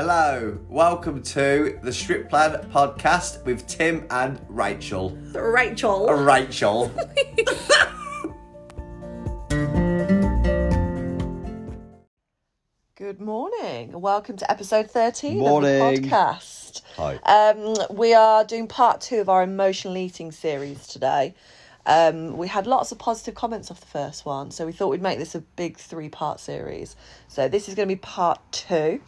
Hello, welcome to the Strip Plan podcast with Tim and Rachel. Rachel. Uh, Rachel. Good morning. Welcome to episode 13 Morning. of the podcast. Hi. Um, we are doing part two of our emotional eating series today. Um, we had lots of positive comments off the first one, so we thought we'd make this a big three part series. So, this is going to be part two,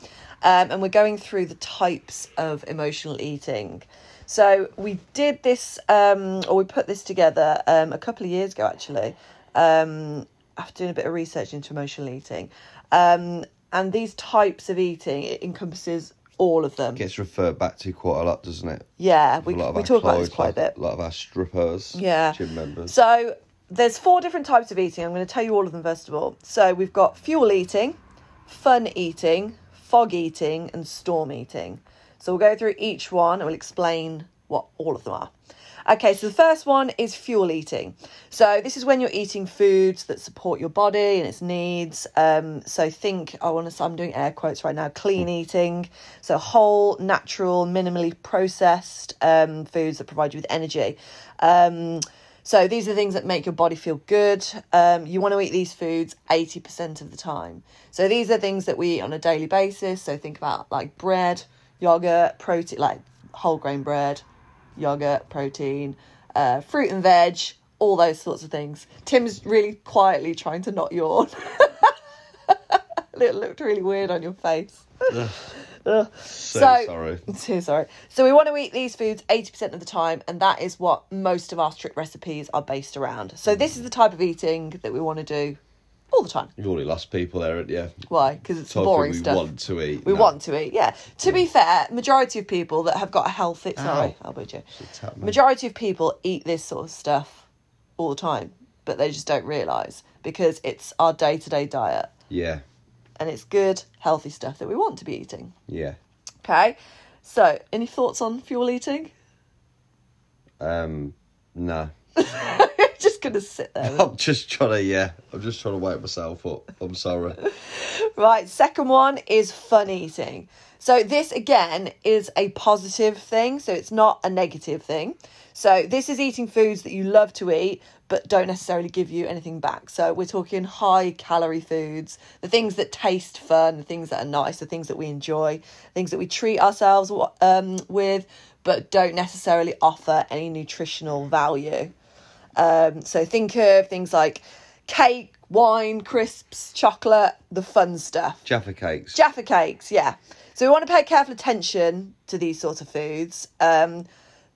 um, and we're going through the types of emotional eating. So, we did this, um, or we put this together um, a couple of years ago actually, um, after doing a bit of research into emotional eating. Um, and these types of eating, it encompasses all of them. gets referred back to quite a lot, doesn't it? Yeah, we, A lot of we talk about this quite a bit. A lot of our strippers, Yeah. gym members. So there's four different types of eating. I'm going to tell you all of them first of all. So we've got fuel eating, fun eating, fog eating, and storm eating. So we'll go through each one and we'll explain what all of them are. Okay, so the first one is fuel eating. So this is when you're eating foods that support your body and its needs. Um, so think, I want to. I'm doing air quotes right now. Clean eating, so whole, natural, minimally processed um, foods that provide you with energy. Um, so these are things that make your body feel good. Um, you want to eat these foods 80% of the time. So these are things that we eat on a daily basis. So think about like bread, yogurt, protein, like whole grain bread, yogurt, protein, uh, fruit and veg, all those sorts of things. Tim's really quietly trying to not yawn. it looked really weird on your face. So, so- sorry. So sorry. So we want to eat these foods 80% of the time, and that is what most of our strict recipes are based around. So this is the type of eating that we want to do all the time. You've already lost people there, haven't? Why? Because it's of boring we stuff. We want to eat. we no. want to eat, yeah. To be fair, majority of people that have got a healthy sorry, I'll put you. Majority of people eat this sort of stuff all the time, but they just don't realise because it's our day to day diet Yeah, and it's good, healthy stuff that we want to be eating. yeah. Okay. So, any thoughts on fuel eating? Um, no. just gonna sit there. I'm just trying to, yeah. I'm just trying to wake myself up. I'm sorry. Right, second one is fun eating. So, this again is a positive thing, so it's not a negative thing. So, this is eating foods that you love to eat but don't necessarily give you anything back. So, we're talking high calorie foods, the things that taste fun, the things that are nice, the things that we enjoy, things that we treat ourselves um, with but don't necessarily offer any nutritional value. Um, so, think of things like cake, wine, crisps, chocolate, the fun stuff. Jaffa cakes. Jaffa cakes, yeah. So we want to pay careful attention to these sorts of foods. Um,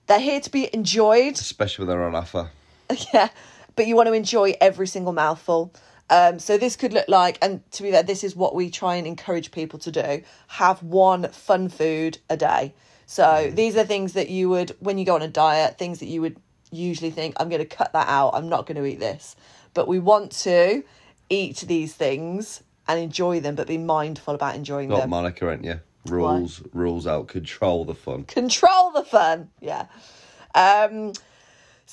they're here to be enjoyed, especially when they're on offer. yeah, but you want to enjoy every single mouthful. Um, so this could look like, and to be fair, this is what we try and encourage people to do: have one fun food a day. So these are things that you would, when you go on a diet, things that you would usually think, "I'm going to cut that out. I'm not going to eat this." But we want to eat these things and enjoy them, but be mindful about enjoying Not them. Monica, ain't you? Rules, rules out. Control the fun. control the fun. Yeah. Um.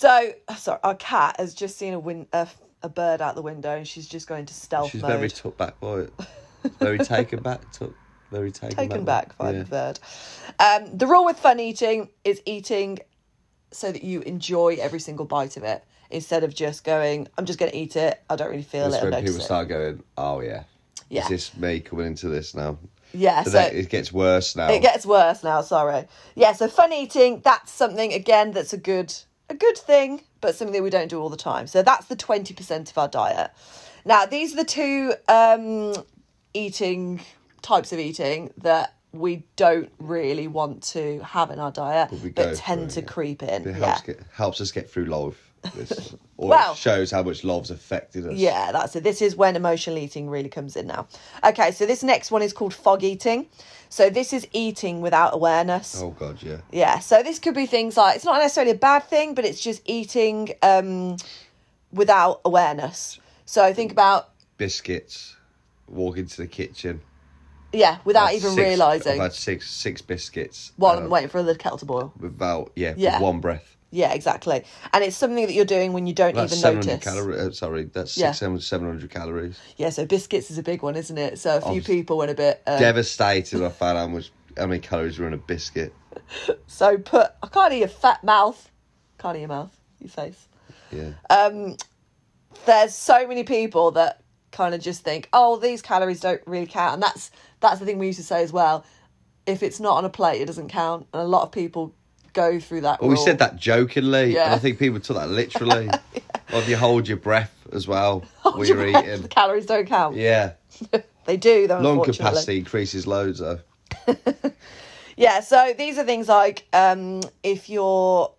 So sorry, our cat has just seen a win a, a bird out the window, and she's just going to stealth She's mode. very took back by it. Very taken back. Took very taken, taken back by yeah. the bird. Um, the rule with fun eating is eating so that you enjoy every single bite of it instead of just going, I'm just going to eat it. I don't really feel That's it. when people it." start going, "Oh yeah, Yeah. is this me coming into this now?" Yeah, So, so it gets worse now. it gets worse now. Sorry. Yeah, so fun eating. That's something again that's a good a good thing, but something that we don't do all the time. So that's the twenty percent of our diet. Now these are the two um, eating types of eating that we don't really want to have in our diet, we but, tend to it, creep in. It yeah. helps get helps us get through life. This, or Well- shows how much love's affected us. Yeah, that's it. This is when emotional eating really comes in now. Okay, so this next one is called fog eating. So this is eating without awareness. Oh god, yeah. Yeah, so this could be things like it's not necessarily a bad thing, but it's just eating um, without awareness. So think about Biscuits. Walk into the kitchen. yeah, without even realizing I've had six six biscuits. while I'm waiting for the kettle to boil. without yeah, Yeah. with one breath. Yeah, exactly. And it's something that you're doing when you don't That's even 700 notice. calories. Uh, sorry, that's Yeah. 600, 700 calories. Yeah, so biscuits is a big one, isn't it? So a few people went a bit. Um, Devastated I found how much how many calories were in a biscuit. so put. I can't eat your fat mouth. Can't eat your mouth. Your face. Yeah. Um, there's so many people that kind of just think, oh, these calories don't really count, and that's that's the thing we used to say as well. If it's not on a plate, it doesn't count, and a lot of people go through that. Well, we said that jokingly, and I think people took that literally. Or if you hold your breath as well Hold when your you're breath, eating. The calories don't count. Yeah. They do, though. Lung capacity increases loads though. Yeah, so these are things like um, if you're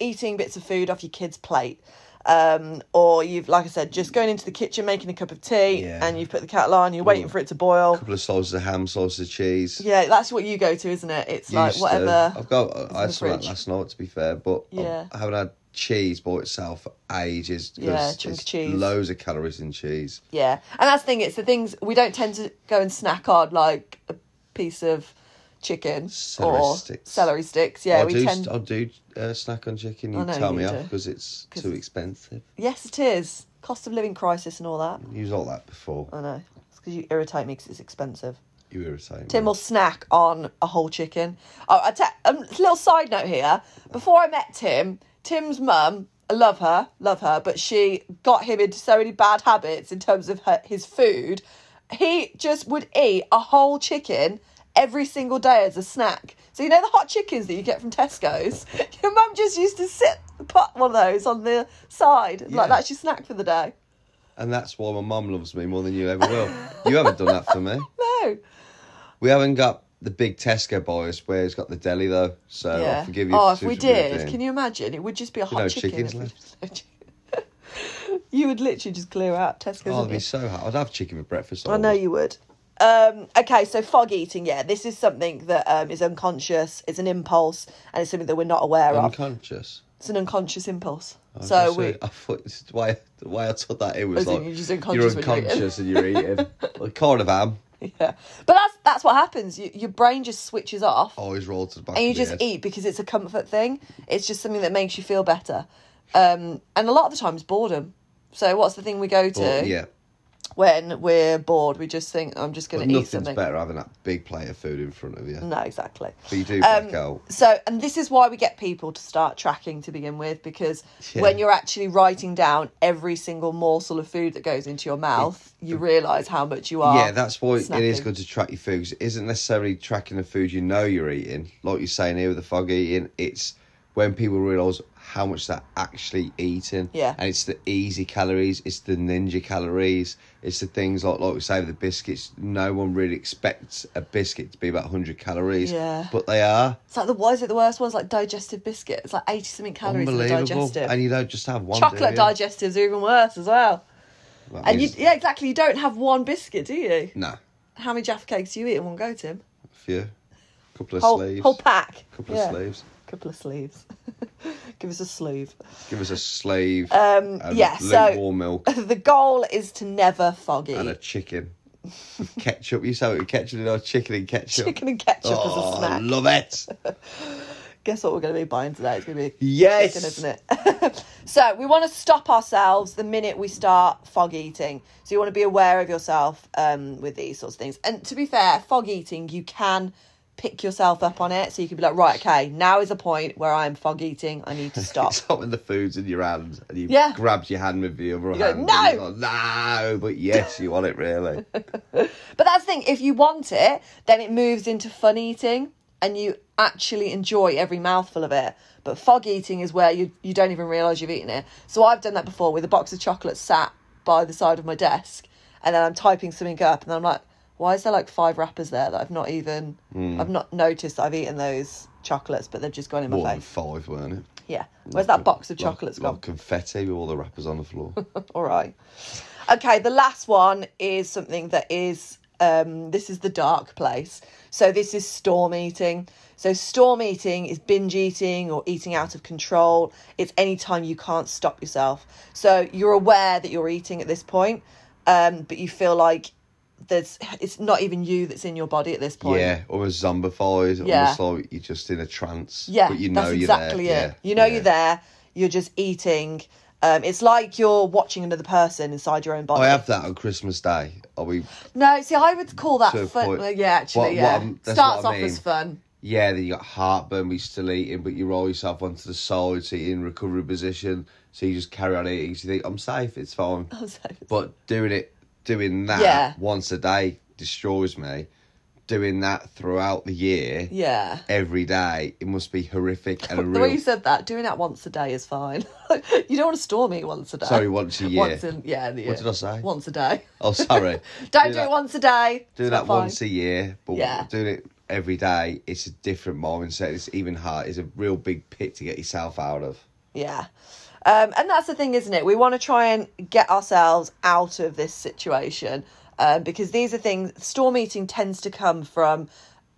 eating bits of food off your kid's plate, um, or you've, like I said, just going into the kitchen making a cup of tea Yeah. and you've put the kettle on, you're waiting for it to boil. A couple of slices of ham, slices of cheese. Yeah, that's what you go to, isn't it? It's like Used to. whatever. I've got. I the had some of that fridge. last night, to be fair, but I- Yeah. I haven't had cheese by itself for ages. 'cause Yeah, chunk of cheese. Loads of calories in cheese. Yeah, and that's the thing. It's the things we don't tend to go and snack on like a piece of chicken Celery or sticks. celery sticks. Yeah, I'll we do. tend. I'll do uh, snack on chicken. You tell you me off because it's 'Cause- too expensive. Yes, it is cost of living crisis and all that. Use all that before I know. It's because you irritate me because it's expensive. you irritate me. Tim me. will snack on a whole chicken. Oh, I te- um, little side note here. Before I met Tim, Tim's mum, I love her, love her, but she got him into so many bad habits in terms of her, his food. He just would eat a whole chicken every single day as a snack. So you know the hot chickens that you get from Tesco's. Your mum just used to sit, put one of those on the side, Yeah. like that's your snack for the day. And that's why my mum loves me more than you ever will. you haven't done that for me. No. We haven't got the big Tesco boys where it's got the deli though, so Yeah. I'll forgive you. Oh, if we did, can you imagine? It would just be a hot no chicken. chickens left. you would literally just clear out Tesco's. Oh, I'd be so hot. I'd have chicken for breakfast. I know you would. Um, okay, so fog eating, yeah, this is something that um, is unconscious. It's an impulse, and it's something that we're not aware of. Unconscious. It's an unconscious impulse. I So we, say, I thought it's the way the way I took that it was As like you're just you're unconscious when you're and you're eating. like am. yeah, but that's that's what happens. You, your brain just switches off, Always roll to the back. and you just head. eat because it's a comfort thing. It's just something that makes you feel better. Um, and a lot of the time, it's boredom. So what's the thing we go to? But, yeah, when we're bored, we just think, I'm just going to eat nothing's something. better having that big plate of food in front of you. No, exactly. But you do Um, back out. So, and this is why we get people to start tracking to begin with, because Yeah. when you're actually writing down every single morsel of food that goes into your mouth, you realise how much you are. Yeah, that's why it is good to track your food. 'cause it isn't necessarily tracking the food you know you're eating, like you're saying here with the fog eating. It's when people realise how much they're actually eating. Yeah. And it's the easy calories, it's the ninja calories, it's the things like like we say with the biscuits. No one really expects a biscuit to be about hundred calories. Yeah. But they are. It's like the why is it? The worst one's like digestive biscuit. It's like eighty something calories in a Unbelievable. digestive. And you don't just have one. Chocolate digestives are even worse as well. That And you, yeah, exactly. You don't have one biscuit, do you? No. How many Jaffa cakes do you eat in one go, Tim? A few. Couple of Whole sleeves. whole pack. Couple Yeah. of sleeves. Couple of sleeves. Give us a sleeve. Give us a slave. Um, and yeah, so- milk. the goal is to never foggy. and a chicken. With ketchup. You say with ketchup and our chicken and ketchup. Chicken and ketchup oh, as a snack. love it. Guess what we're going to be buying today? It's going to be Yes. chicken, isn't it? so we want to stop ourselves the minute we start fog eating. So you want to be aware of yourself um, with these sorts of things. And to be fair, fog eating, you can pick yourself up on it. So you can be like, right, okay, now is a point where I'm fog eating. I need to stop. It's not when the food's in your hand and you Yeah. grabbed your hand with the other go, hand. and "No!" no, but yes, you want it really. But that's the thing, if you want it, then it moves into fun eating and you actually enjoy every mouthful of it. But fog eating is where you, you don't even realise you've eaten it. So I've done that before with a box of chocolates sat by the side of my desk and then I'm typing something up and I'm like, why is there like five wrappers there that I've not even, I've not noticed that I've eaten those chocolates, but they've just gone in my More than face. five, weren't it? Yeah. Where's that box of chocolates like gone? confetti with all the wrappers on the floor. All right. Okay, the last one is something that is um this is the dark place. So this is storm eating. So storm eating is binge eating or eating out of control. It's any time you can't stop yourself. So you're aware that you're eating at this point, um, but you feel like there's it's not even you that's in your body at this point. Yeah, or a zombified, Yeah. almost like you're just in a trance. Yeah, but you know that's you're exactly there. it. Yeah, You know yeah. you're there. You're just eating. Um, it's like you're watching another person inside your own body. I have that on Christmas Day. Are we? No, see, I would call that fun. well, yeah, actually, What- yeah. Starts what I off as fun. Yeah, then you got heartburn, but you're still eating, but you roll yourself onto the side, so you're in recovery position. So you just carry on eating. So you think I'm safe, it's fine. I'm safe. But doing it, doing that Yeah. once a day destroys me. Doing that throughout the year, Yeah. every day, it must be horrific and a The real. way you said that, doing that once a day is fine. you don't want to store me once a day. Sorry, once a year. Once in, yeah, in the year. What did I say? Once a day. Oh, sorry. Don't Do do, that- it once a day. Do It's that fine. once a year, but Yeah. doing it every day, it's a different mindset. It's even hard. It's a real big pit to get yourself out of. Yeah. Um, and that's the thing, isn't it? We want to try and get ourselves out of this situation um, because these are things, storm eating tends to come from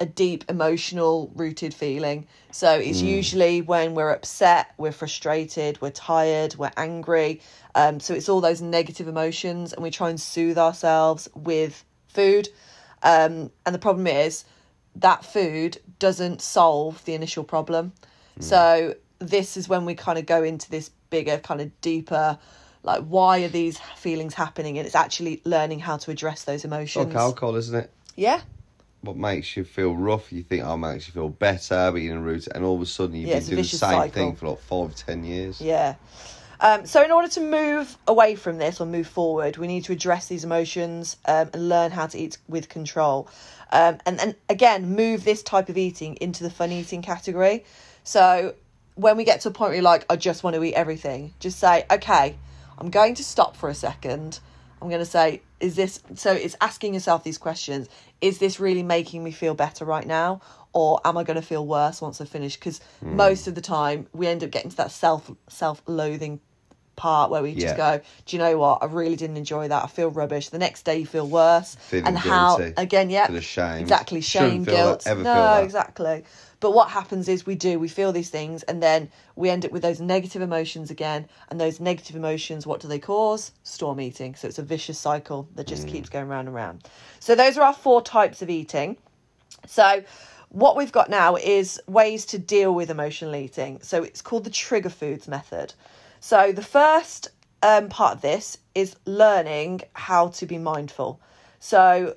a deep emotional rooted feeling. So it's usually when we're upset, we're frustrated, we're tired, we're angry. Um, so it's all those negative emotions, and we try and soothe ourselves with food. Um, and the problem is that food doesn't solve the initial problem. So this is when we kind of go into this bigger, kind of deeper, like why are these feelings happening? And it's actually learning how to address those emotions. Like alcohol, isn't it? Yeah, What makes you feel rough, you think, oh, makes you feel better, but you're in a route, and all of a sudden you've Yeah, been doing the same cycle. thing for like five, ten years. yeah. Um, so in order to move away from this or move forward, we need to address these emotions um, and learn how to eat with control. Um, and then again, move this type of eating into the fun eating category. So when we get to a point where you're like, I just want to eat everything, just say, okay, I'm going to stop for a second. I'm going to say, is this so? It's asking yourself these questions. Is this really making me feel better right now? Or am I going to feel worse once I finish? Because hmm. most of the time we end up getting to that self self loathing part where we Yeah. just go, do you know what? I really didn't enjoy that. I feel rubbish. The next day you feel worse. Feeling and how again, yeah, exactly shame, that- guilt. ever no, that. exactly. But what happens is we do, we feel these things, and then we end up with those negative emotions again. And those negative emotions, what do they cause? Storm eating. So it's a vicious cycle that Mm. just keeps going round and round. So those are our four types of eating. So, what we've got now is ways to deal with emotional eating. So, it's called the trigger foods method. So, the first um, part of this is learning how to be mindful. So,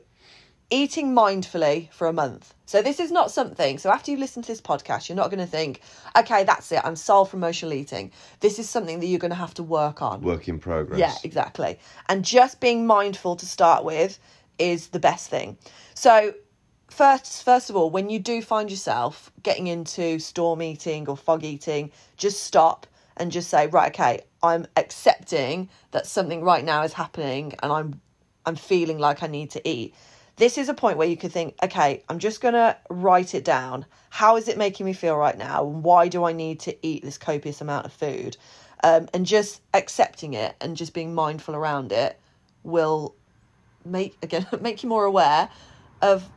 eating mindfully for a month. So, this is not something, so after you listen to this podcast, you're not going to think, okay, that's it, I'm solved from emotional eating. This is something that you're going to have to work on. Work in progress. Yeah, exactly. And just being mindful to start with is the best thing. So, first, first of all, when you do find yourself getting into storm eating or fog eating, just stop and just say, right, okay, I'm accepting that something right now is happening, and I'm, I'm feeling like I need to eat. This is a point where you could think, okay, I'm just gonna write it down. How is it making me feel right now? Why do I need to eat this copious amount of food? um, and just accepting it and just being mindful around it will make again make you more aware of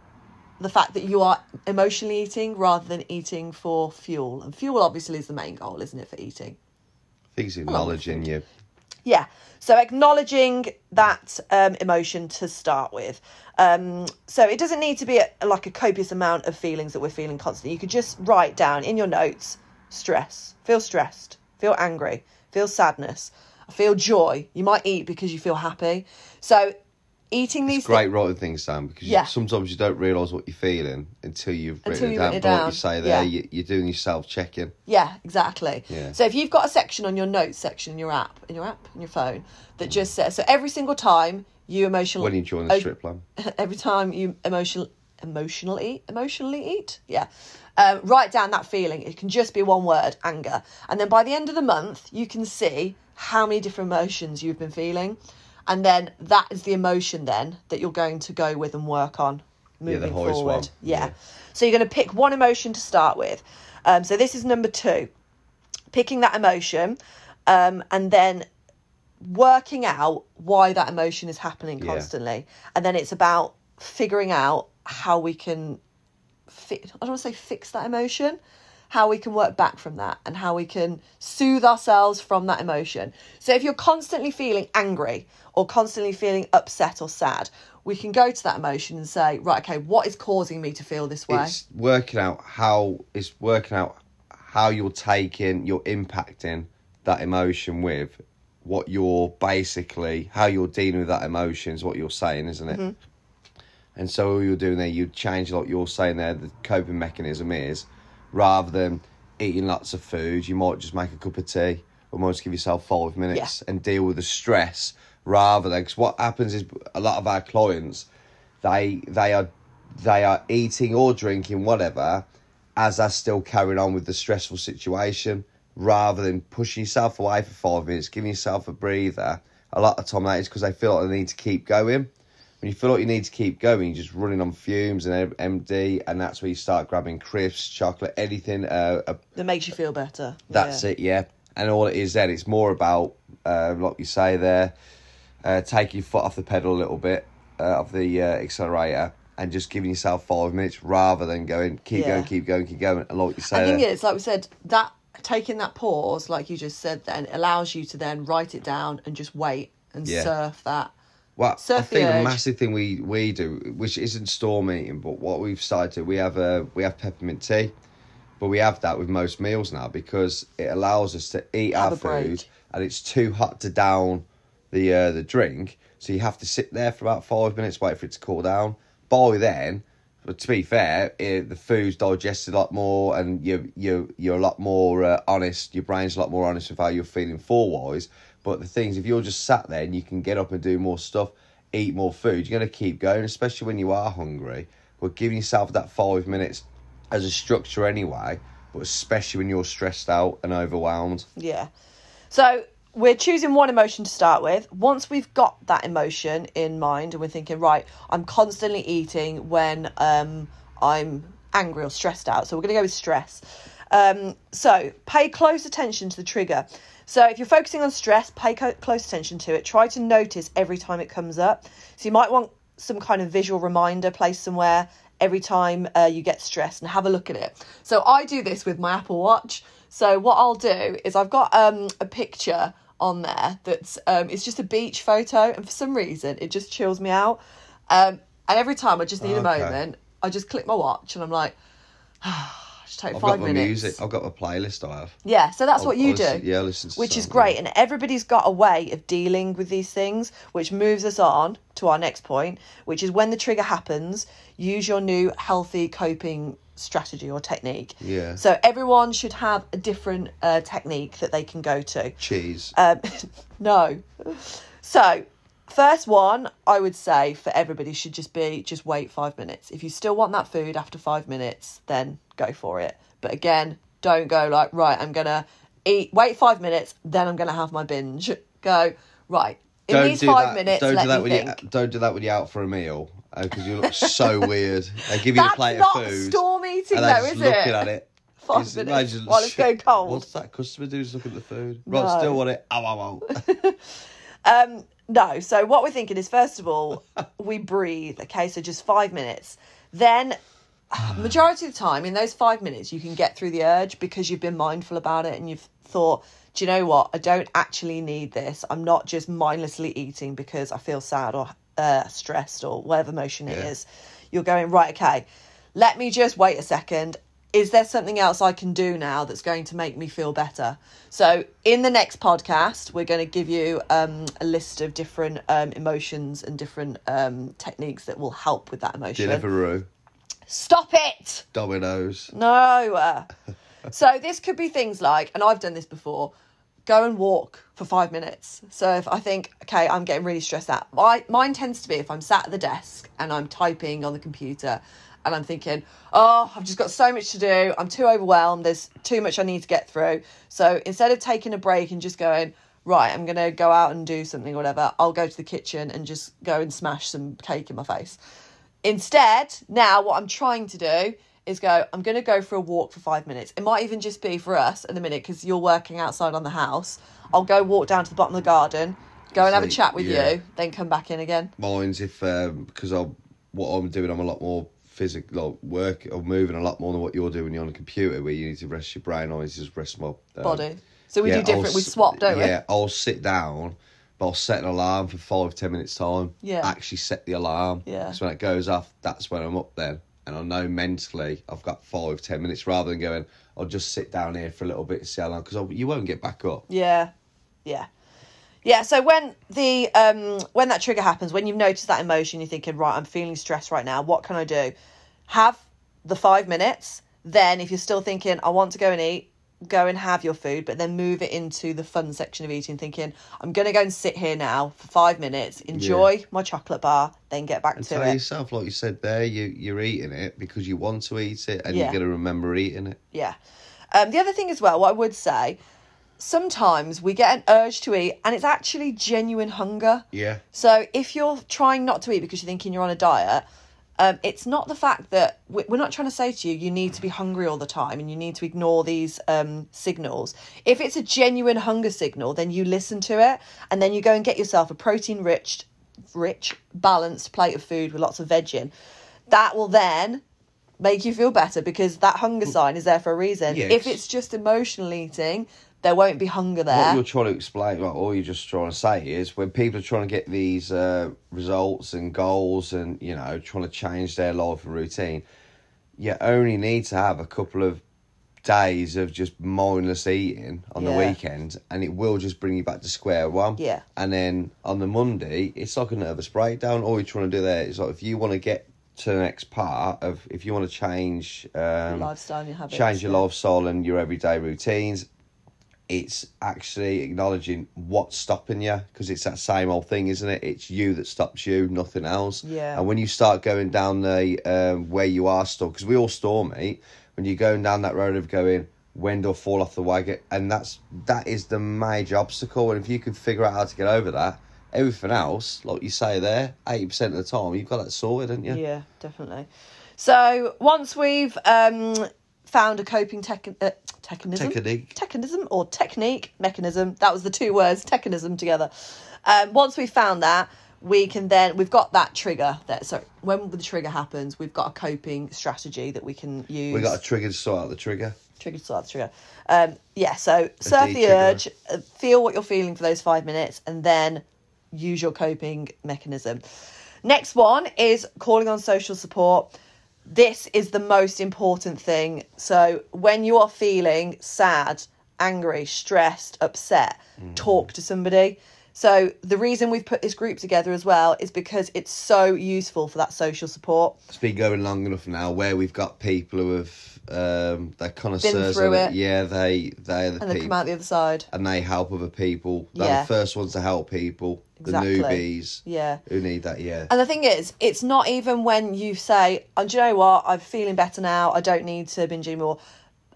the fact that you are emotionally eating rather than eating for fuel and fuel obviously is the main goal isn't it for eating it's acknowledging you. yeah so acknowledging that um, emotion to start with um, so it doesn't need to be a, like a copious amount of feelings that we're feeling constantly you could just write down in your notes stress feel stressed feel angry feel sadness feel joy you might eat because you feel happy so eating these It's great writing things down because you- sometimes you don't realise what you're feeling until you've written Until it down. written it but like you say yeah. there, you, you're doing yourself checking. Yeah, exactly. Yeah. So if you've got a section on your notes section in your app, in your app, in your phone, that just says so every single time you emotional When you join the oh, strip plan. every time you emotional emotionally emotionally eat, yeah, um, write down that feeling. It can just be one word, anger, and then by the end of the month, you can see how many different emotions you've been feeling, and then that is the emotion then that you're going to go with and work on Yeah, the moving highest forward. Yeah. Yeah. So you're going to pick one emotion to start with. Um, so this is number two picking that emotion um, and then working out why that emotion is happening Yeah. constantly and then it's about figuring out how we can fi- i don't want to say fix that emotion how we can work back from that and how we can soothe ourselves from that emotion. So if you're constantly feeling angry or constantly feeling upset or sad, we can go to that emotion and say, right, okay, what is causing me to feel this way? It's working out how it's working out how you're taking, you're impacting that emotion with what you're basically how you're dealing with that emotion is what you're saying, isn't it? Mm-hmm. And so all you're doing there, you change like you're saying there, the coping mechanism is rather than eating lots of food, you might just make a cup of tea or might just give yourself five minutes and deal with the stress rather than because what happens is a lot of our clients they they are they are eating or drinking whatever as they're still carrying on with the stressful situation rather than pushing yourself away for five minutes, giving yourself a breather. A lot of time that is because they feel like they need to keep going. When you feel like you need to keep going, you're just running on fumes and MD, and that's where you start grabbing crisps, chocolate, anything. Uh, uh, that makes you feel better. that's Yeah. it, yeah. And all it is then, it's more about, uh, like you say there, uh, taking your foot off the pedal a little bit, uh, of the uh, accelerator, and just giving yourself five minutes rather than going, keep Yeah. going, keep going, keep going. And like you say, I think there, it's like we said that taking that pause, like you just said, then allows you to then write it down and just wait and Yeah. surf that. Well, I Surf the think the urge. massive thing we, we do, which isn't storm eating, but what we've started to, we have a we have peppermint tea, but we have that with most meals now because it allows us to eat Have our food, and it's too hot to down the uh, the drink, so you have to sit there for about five minutes, wait for it to cool down. By then, but to be fair, it, the food's digested a lot more, and you you you're a lot more uh, honest. Your brain's a lot more honest with how you're feeling for wise. But the things, if you're just sat there and you can get up and do more stuff, eat more food, you're gonna keep going, especially when you are hungry. But giving yourself that five minutes as a structure anyway, but especially when you're stressed out and overwhelmed. Yeah. So we're choosing one emotion to start with. Once we've got that emotion in mind and we're thinking, right, I'm constantly eating when um, I'm angry or stressed out. So we're going to go with stress. Um, so pay close attention to the trigger. So if you're focusing on stress, pay co- close attention to it. Try to notice every time it comes up. So you might want some kind of visual reminder placed somewhere every time uh, you get stressed and have a look at it. So I do this with my Apple Watch. So what I'll do is I've got um, a picture on there that's um, it's just a beach photo, and for some reason it just chills me out. Um, and every time I just need a moment, I just click my watch and I'm like, just take I've five got my minutes. music. I've got my playlist. I have. Yeah, so that's I'll- what you I'll do. listen- yeah, I listen Which is great. And everybody's got a way of dealing with these things, which moves us on to our next point, which is when the trigger happens, use your new healthy coping strategy or technique. Yeah. So everyone should have a different uh, technique that they can go to. Cheese. Um, no. So, first one, I would say for everybody should just be just wait five minutes. If you still want that food after five minutes, then go for it. But again, don't go like, right, I'm going to eat, wait five minutes, then I'm going to have my binge. Go, right, in don't these do five that. minutes, don't do that when think. you don't do that when you're out for a meal because you look so weird. They give you That's a plate not of food. storm eating, and though, they're just is looking it? at it. Five It's- minutes imagine- while it's going cold. What's that customer do? Just look at the food. Right, No. still want it. Ow, ow, ow. Um, no, so what we're thinking is first of all, we breathe, okay, so just five minutes. Then, majority of the time, in those five minutes, you can get through the urge because you've been mindful about it and you've thought, do you know what? I don't actually need this. I'm not just mindlessly eating because I feel sad or uh, stressed or whatever emotion it Yeah. is. You're going, right, okay, let me just wait a second. Is there something else I can do now that's going to make me feel better? So, in the next podcast, we're going to give you um, a list of different um, emotions and different um, techniques that will help with that emotion. Deliveroo, Stop it! Domino's. No. uh, so this could be things like, and I've done this before. Go and walk for five minutes. So if I think, okay, I'm getting really stressed out, my mine tends to be if I'm sat at the desk and I'm typing on the computer, and I'm thinking, oh, I've just got so much to do. I'm too overwhelmed. There's too much I need to get through. So instead of taking a break and just going, right, I'm gonna go out and do something, or whatever, I'll go to the kitchen and just go and smash some cake in my face. Instead, now what I'm trying to do is go, I'm going to go for a walk for five minutes. It might even just be for us in a minute because you're working outside on the house. I'll go walk down to the bottom of the garden, go and have a chat with yeah. you, then come back in again. Mine's if um, because I'm what I'm doing, I'm a lot more physical like, work or moving a lot more than what you're doing when you're on a computer, where you need to rest your brain. I just rest my um, Body. So we yeah, do different. I'll We swap, don't we? Yeah, I'll sit down, but I'll set an alarm for five, ten minutes time. Yeah. Actually set the alarm. Yeah. So when it goes off, that's when I'm up then. And I know mentally I've got five, ten minutes rather than going, I'll just sit down here for a little bit see how long, because you won't get back up. Yeah, yeah, yeah. So when the um when that trigger happens, when you've noticed that emotion, you're thinking, right, I'm feeling stressed right now. What can I do? Have the five minutes. Then, if you're still thinking, I want to go and eat, go and have your food, but then move it into the fun section of eating, thinking, I'm going to go and sit here now for five minutes, enjoy my chocolate bar, then get back And to tell it. yourself, like you said there, you, you're eating it because you want to eat it and Yeah. you're going to remember eating it. Yeah. Um, the other thing as well, what I would say, sometimes we get an urge to eat and it's actually genuine hunger. Yeah. So if you're trying not to eat because you're thinking you're on a diet, um, it's not the fact that we- we're not trying to say to you you need to be hungry all the time and you need to ignore these um, signals. If it's a genuine hunger signal, then you listen to it and then you go and get yourself a protein rich, rich, balanced plate of food with lots of veg in. That will then make you feel better because that hunger sign is there for a reason. Yeah, If it's just emotional eating, there won't be hunger there. What you're trying to explain, like, all you're just trying to say is when people are trying to get these uh, results and goals and, you know, trying to change their life and routine, you only need to have a couple of days of just mindless eating on the Yeah. weekend and it will just bring you back to square one. Yeah. And then on the Monday, it's like a nervous breakdown. All you're trying to do there is like if you want to get to the next part of if you want to change um, lifestyle and your habits, change your yeah. lifestyle and your everyday routines, it's actually acknowledging what's stopping you because it's that same old thing, isn't it? It's you that stops you, nothing else. Yeah. And when you start going down the um, where you are stuck, because we all storm mate, when you're going down that road of going, when do I fall off the wagon? And that's that is the major obstacle. And if you can figure out how to get over that, everything else, like you say there, eighty percent of the time you've got that sorted, haven't you? Yeah, definitely. So once we've um, found a coping tech, uh, mechanism, Technique. mechanism or technique mechanism, that was the two words, mechanism together. Um, once we've found that, we can then we've got that trigger. That so when the trigger happens, we've got a coping strategy that we can use. We've got a trigger to sort out the trigger. trigger to start the trigger. Um, yeah, so surf the de-trigger. urge, uh, feel what you're feeling for those five minutes, and then use your coping mechanism. Next one is calling on social support. This is the most important thing. So when you are feeling sad, angry, stressed, upset, talk mm. to somebody. So the reason we've put this group together as well is because it's so useful for that social support. It's been going long enough now where we've got people who have um they're connoisseurs through it. Yeah, they they're the And they come out the other side. and they help other people. They're Yeah. the first ones to help people. Exactly. The newbies. Yeah. Who need that, yeah. And the thing is, it's not even when you say, oh, do you know what? I'm feeling better now. I don't need to binge anymore.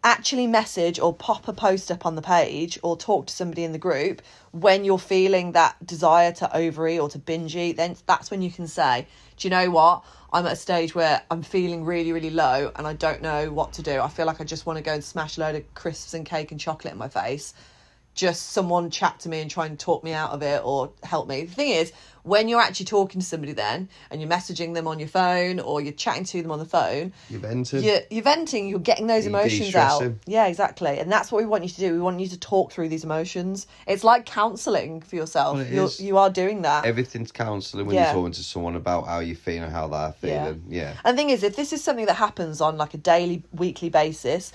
Actually, message or pop a post up on the page or talk to somebody in the group when you're feeling that desire to overeat or to binge eat. Then that's when you can say, do you know what? I'm at a stage where I'm feeling really, really low and I don't know what to do. I feel like I just want to go and smash a load of crisps and cake and chocolate in my face just someone chat to me and try and talk me out of it or help me. The thing is, when you're actually talking to somebody then and you're messaging them on your phone or you're chatting to them on the phone, you're venting. you're, you're venting, you're getting those You're emotions out. Yeah, exactly. And that's what we want you to do. We want you to talk through these emotions. It's like counselling for yourself. Well, you're, you are doing that. Everything's counselling when Yeah. you're talking to someone about how you feel and how they're Yeah. feeling. Yeah. And the thing is, if this is something that happens on like a daily, weekly basis,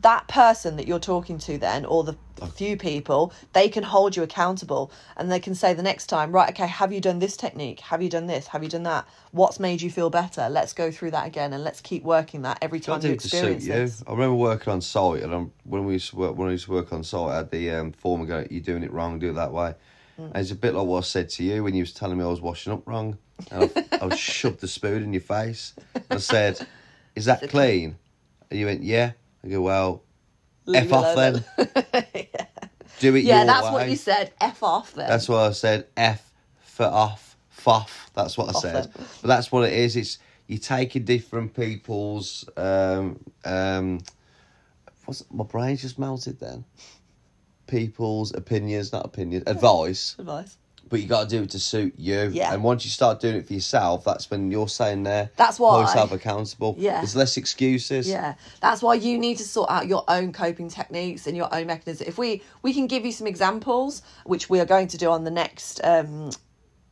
that person that you're talking to then, or the few people, they can hold you accountable and they can say the next time, right, okay, have you done this technique? Have you done this? Have you done that? What's made you feel better? Let's go through that again and let's keep working that every time you suit you. I remember working on site, and I'm, when we used to work, when I used to work on site, I had the um, foreman go, "You're doing it wrong. Do it that way." Mm. And it's a bit like what I said to you when you was telling me I was washing up wrong, and I, I shoved the spoon in your face. I said, "Is that clean?" And you went, "Yeah." I go, "Well, Leave F off then. Do it Yeah, that's way." what you said. F off then. That's what I said. F for off, foff. That's what I Off said. then. But that's what it is. It's you're taking different people's um um. What's my brain just melted then? People's opinions, not opinions, advice advice. But you got to do it to suit you. Yeah. And once you start doing it for yourself, that's when you're saying there. That's why. Hold yourself accountable. Yeah. There's less excuses. Yeah, that's why you need to sort out your own coping techniques and your own mechanism. If we we can give you some examples, which we are going to do on the next um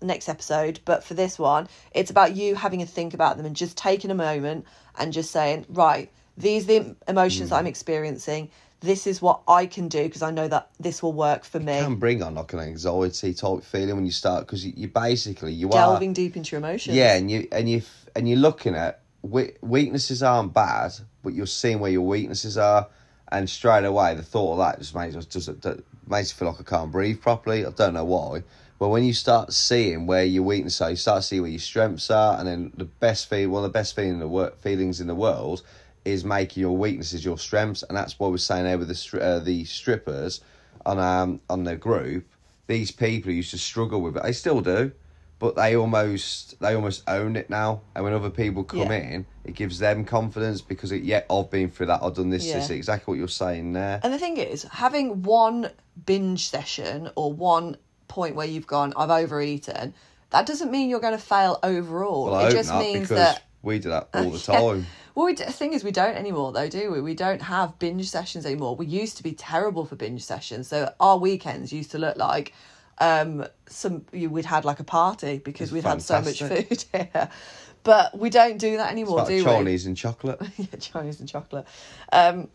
next episode, but for this one, it's about you having a think about them and just taking a moment and just saying, right, these are the emotions that I'm experiencing. This is what I can do because I know that this will work for me. Can bring on like an anxiety type feeling when you start because you, you basically you are Delving deep into your emotions. Yeah, and you and you and you're looking at we- weaknesses aren't bad, but you're seeing where your weaknesses are, and straight away the thought of that just makes us just makes you feel like I can't breathe properly. I don't know why, but when you start seeing where your weaknesses are, you start to see where your strengths are, and then the best feel one of the best feeling in the wor- feelings in the world is making your weaknesses your strengths, and that's what we're saying there with the uh, the strippers on um on the group. These people used to struggle with it, they still do but they almost they almost own it now and when other people come Yeah. in it gives them confidence because it, yeah i've been through that i've done this this exactly what you're saying there And the thing is, having one binge session or one point where you've gone, I've overeaten, that doesn't mean you're going to fail overall. well it just not means that. we do that all the time Well, we, the thing is, we don't anymore, though, do we? We don't have binge sessions anymore. We used to be terrible for binge sessions. So our weekends used to look like um, some you we'd had like a party because we'd had so much food here. But we don't do that anymore, do we? chinese and chocolate yeah, Chinese and chocolate. Um,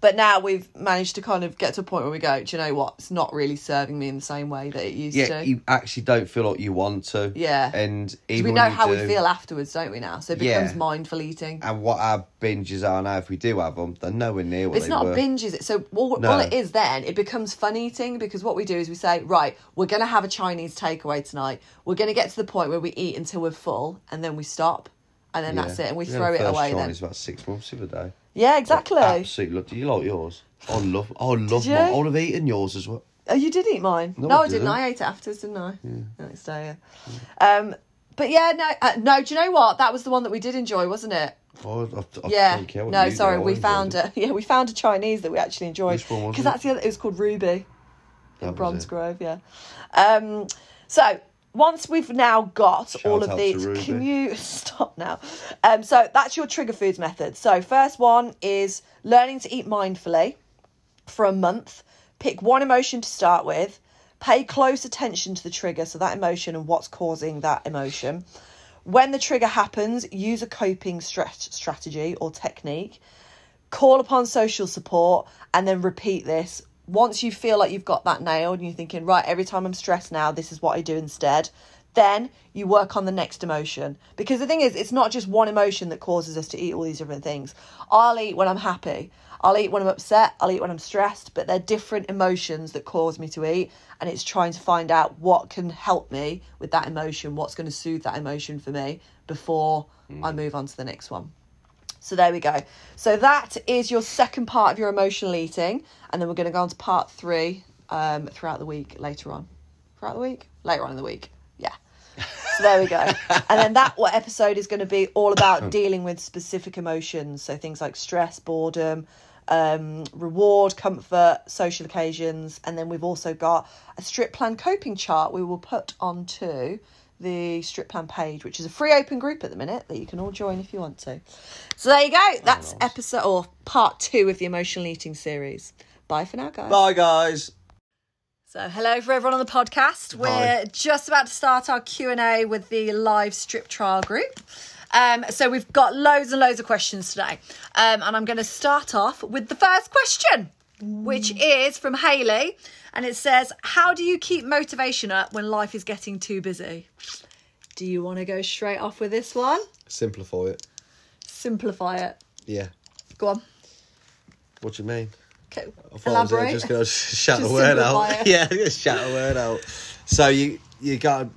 but now we've managed to kind of get to a point where we go, do you know what? It's not really serving me in the same way that it used yeah to. Yeah, you actually don't feel like you want to Yeah. And even we know how we feel afterwards, don't we now? So it Yeah. becomes mindful eating. and what our binges are now if we do have them they're nowhere near what It's not were a binge, is it? So all, No. all it is then, it becomes fun eating because what we do is we say, right, we're going to have a Chinese takeaway tonight. We're going to get to the point where we eat until we're full and then we stop. And then that's it. And we had throw it away then. Chinese about six months the other day Yeah, exactly. absolutely look do you like yours i love i love you? mine i would have eaten yours as well Oh, you did eat mine? No, No, I didn't. I ate it afterwards, didn't I? The next day, yeah. Um, but yeah, no, uh, no. Do you know what? That was the one that we did enjoy, wasn't it? Oh, I, I Yeah. don't care what No, sorry, we found it. a yeah, we found a Chinese that we actually enjoyed Which one was because that's the other. It was called Ruby in That was Bronze it. Grove. Yeah. Um. So once we've now got Shout all of these, can you stop now? Um. So that's your trigger foods method. So first one is learning to eat mindfully for a month. Pick one emotion to start with. Pay close attention to the trigger, so that emotion and what's causing that emotion. When the trigger happens, use a coping strat- strategy or technique. Call upon social support and then repeat this. Once you feel like you've got that nailed and you're thinking, right, every time I'm stressed now, this is what I do instead, then you work on the next emotion. Because the thing is, it's not just one emotion that causes us to eat all these different things. I'll eat when I'm happy. I'll eat when I'm upset. I'll eat when I'm stressed. But they're different emotions that cause me to eat. And it's trying to find out what can help me with that emotion, what's going to soothe that emotion for me before I hmm. move on to the next one. So there we go. So that is your second part of your emotional eating, and then we're going to go on to part three um, throughout the week later on. Throughout the week, later on in the week, yeah. So there we go. and then that what episode is going to be all about dealing with specific emotions. So things like stress, boredom, um, reward, comfort, social occasions, and then we've also got a strip plan coping chart we will put onto the strip plan page, which is a free open group at the minute that you can all join if you want to. So there you go. That's episode or part two of the emotional eating series. Bye for now, guys. Bye, guys. So hello for everyone on the podcast. We're Hi. just about to start our Q and A with the live strip trial group. Um, so we've got loads and loads of questions today, um, and I'm going to start off with the first question, which is from Haley, and it says, "How do you keep motivation up when life is getting too busy?" Do you want to go straight off with this one? Simplify it. Simplify it. Yeah. Go on. What do you mean? Okay. I thought I was Elaborate. just going to shout a word out. it. yeah, just shout a word out. So you you got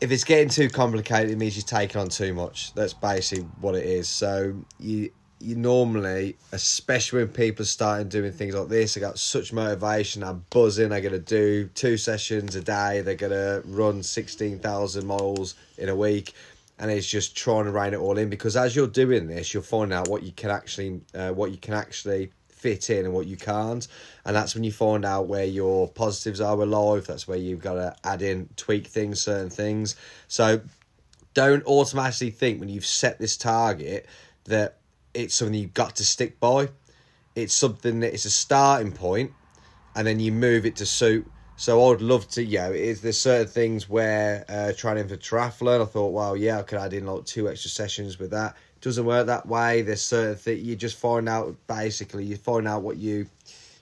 if it's getting too complicated, it means you're taking on too much. That's basically what it is. So you you normally, especially when people starting doing things like this, they got such motivation, they're buzzing, they're gonna do two sessions a day, they're gonna run sixteen thousand miles in a week. And it's just trying to rein it all in because as you're doing this, you'll find out what you can actually, uh, what you can actually fit in and what you can't. And that's when you find out where your positives are alive. That's where you've got to add in, tweak things, certain things. So don't automatically think when you've set this target that it's something you've got to stick by. It's something that it's a starting point, and then you move it to suit. So I would love to, you know, is there's certain things where uh, training for triathlon, I thought, well, yeah, I could add in like two extra sessions with that. doesn't work that way. There's certain things you just find out. Basically, you find out what you,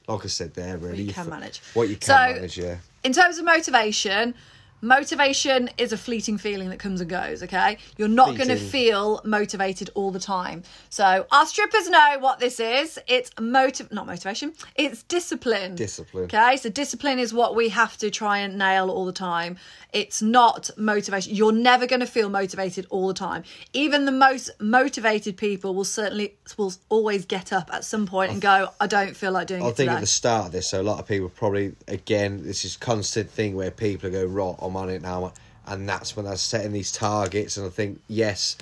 like I said there, really, you can f- manage. What you can So- manage, yeah. in terms of motivation motivation is a fleeting feeling that comes and goes okay? You're not going to feel motivated all the time. So our strippers know what this is. It's motive not motivation it's discipline. Discipline. okay so discipline is what we have to try and nail all the time. It's not motivation. You're never going to feel motivated all the time. Even the most motivated people will certainly will always get up at some point and go i don't feel like doing I it think today. at the start of this, so a lot of people probably again this is constant thing where people go right, I'm on it now, and that's when they're setting these targets. And I think yes,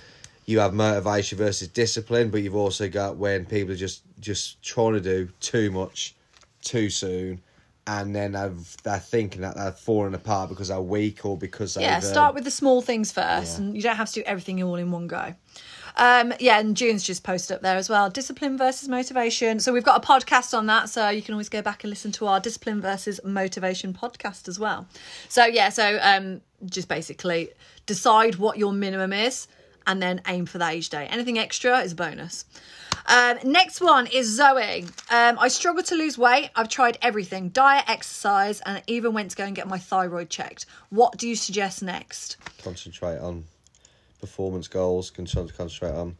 you have motivation versus discipline, but you've also got when people are just just trying to do too much, too soon, and then they've, they're thinking that they're falling apart because they're weak or because Yeah, um, start with the small things first, yeah. and you don't have to do everything all in one go. Um, yeah, and June's just posted up there as well. Discipline versus motivation. So we've got a podcast on that, so you can always go back and listen to our discipline versus motivation podcast as well. So yeah, so um, just basically decide what your minimum is, and then aim for that each day. Anything extra is a bonus. Um, next one is Zoe. Um, I struggle to lose weight. I've tried everything diet, exercise, and I even went to go and get my thyroid checked. What do you suggest next? concentrate on performance goals, con- concentrate on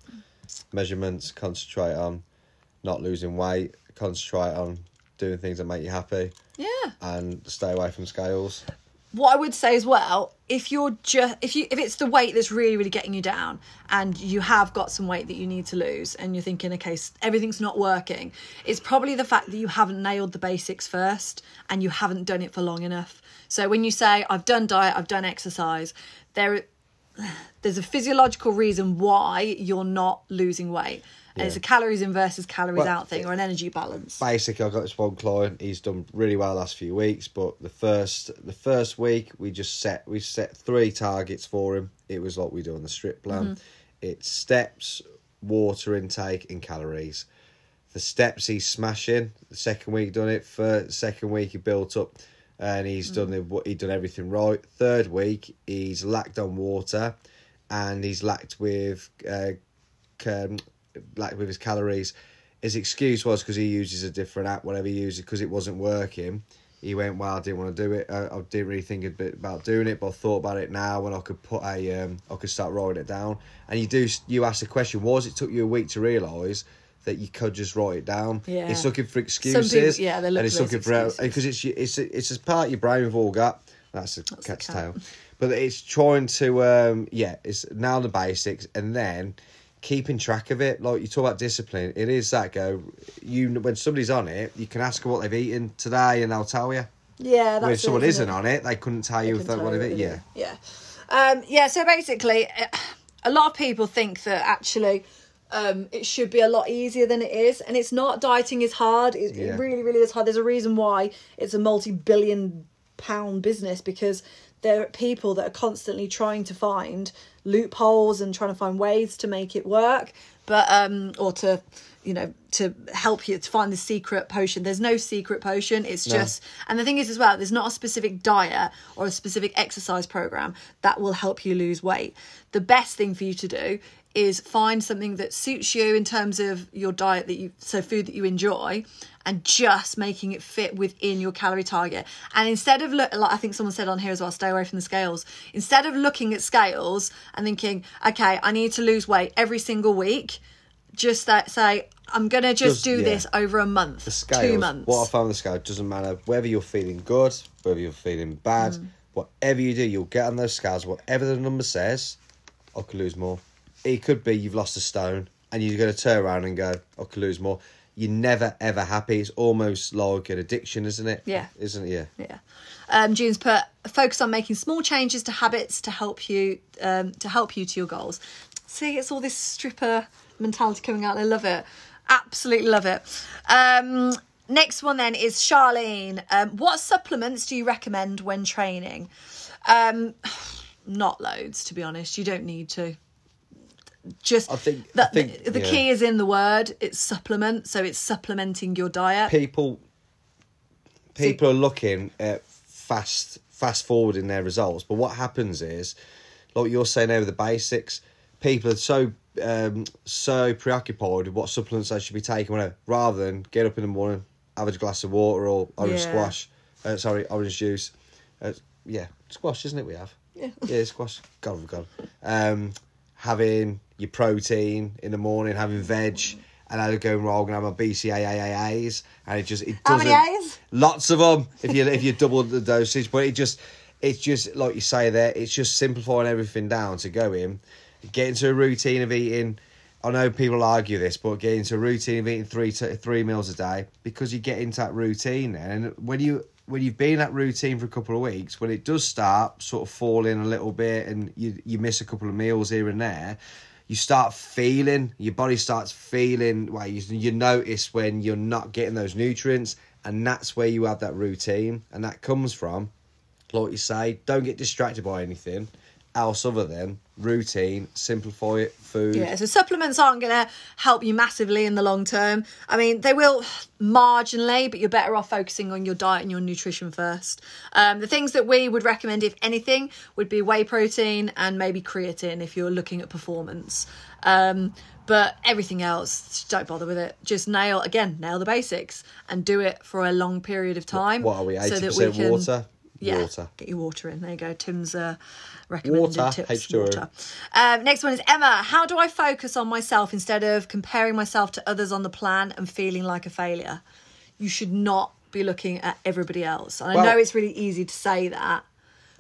measurements, concentrate on not losing weight, concentrate on doing things that make you happy, Yeah. and stay away from scales. What I would say as well, if you're just if you if it's the weight that's really really getting you down, and you have got some weight that you need to lose, and you're thinking, okay, everything's not working, it's probably the fact that you haven't nailed the basics first, and you haven't done it for long enough. So when you say I've done diet, I've done exercise, there there's a physiological reason why you're not losing weight. And it's a calories in versus calories Well, out thing or an energy balance. Basically, I've got this one client. He's done really well the last few weeks, but the first the first week we just set we set three targets for him. It was like we do on the strip plan. Mm-hmm. It's steps, water intake, and calories. The steps he's smashing. The second week done it. For second week he built up, and he's done the what he done everything right. Third week he's lacked on water, and he's lacked with uh, um, lacked with his calories. His excuse was because he uses a different app, whatever he uses, because it wasn't working. He went, well, I didn't want to do it. I, I didn't really think a bit about doing it, but I thought about it now when I could put a, um, I could start writing it down. And you do, you ask the question, was it took you a week to realise that you could just write it down? Yeah. It's looking for people- excuses. yeah, they look and it's looking for excuses. because it's it's it's a part of your brain we've all got. That's a the cat's cat. tail. But it's trying to um yeah, it's now the basics and then keeping track of it. Like you talk about discipline, it is that go. You when somebody's on it, you can ask them what they've eaten today and they'll tell you. Yeah, that's when it, someone isn't isn't it? on it, they couldn't tell you if they tell what they've eaten. it Yeah. Yeah. Um, yeah, so basically, a lot of people think that actually um, it should be a lot easier than it is. And it's not. Dieting is hard. It, Yeah. it really, really is hard. There's a reason why it's a multi billion pound business because there are people that are constantly trying to find loopholes and trying to find ways to make it work but um or to you know to help you to find the secret potion there's no secret potion it's just and the thing is as well there's not a specific diet or a specific exercise program that will help you lose weight the best thing for you to do is find something that suits you in terms of your diet that you so food that you enjoy and just making it fit within your calorie target and instead of look like i think someone said on here as well stay away from the scales instead of looking at scales and thinking okay i need to lose weight every single week just that say i'm gonna just, Just- do yeah. this over a month The scales. two months What I found the scale doesn't matter whether you're feeling good, whether you're feeling bad, Mm. whatever you do, you'll get on those scales. Whatever the number says, I could lose more. It could be you've lost a stone and you're going to turn around and go, I could lose more. You're never ever happy. It's almost like an addiction, isn't it? Yeah. Isn't it? Yeah. Yeah. Um, June's put focus on making small changes to habits to help you um, to help you to your goals. See, it's all this stripper mentality coming out. I love it. Absolutely love it. Um, next one then is Charlene. Um, what supplements do you recommend when training? Um, not loads, to be honest. You don't need to. Just I think- I that think- the, the yeah. key is in the word. It's supplement, so it's supplementing your diet. people people are looking at fast fast forwarding their results but what happens is like you're saying over the basics people are so um, so preoccupied with what supplements they should be taking whatever, rather than get up in the morning have a glass of water or orange Yeah. squash uh, sorry orange juice uh, yeah squash isn't it we have Yeah. yeah squash god god um having your protein in the morning having veg and I going wrong and have my BCAAs and it just it How doesn't many A's? lots of them if you if you double the dosage but it just it's just like you say there it's just simplifying everything down to go in get into a routine of eating I know people argue this but get into a routine of eating three to three meals a day because you get into that routine then and when you when you've been in that routine for a couple of weeks when it does start sort of falling a little bit and you you miss a couple of meals here and there you start feeling your body starts feeling well you, you notice when you're not getting those nutrients and that's where you have that routine and that comes from like you say don't get distracted by anything else other than routine simplify it food Yeah, so supplements aren't going to help you massively in the long term. I mean, they will marginally, but you're better off focusing on your diet and your nutrition first. Um, the things that we would recommend, if anything, would be whey protein and maybe creatine if you're looking at performance. Um, but everything else, don't bother with it. Just nail again, nail the basics, and do it for a long period of time. what are we so 80% that we can- water Yeah, water get your water in. There you go. Tim's uh, recommended Water, tips. H2O. Water. Um, next one is Emma. How do I focus on myself instead of comparing myself to others on the plan and feeling like a failure? You should not be looking at everybody else. And I know it's really easy to say that,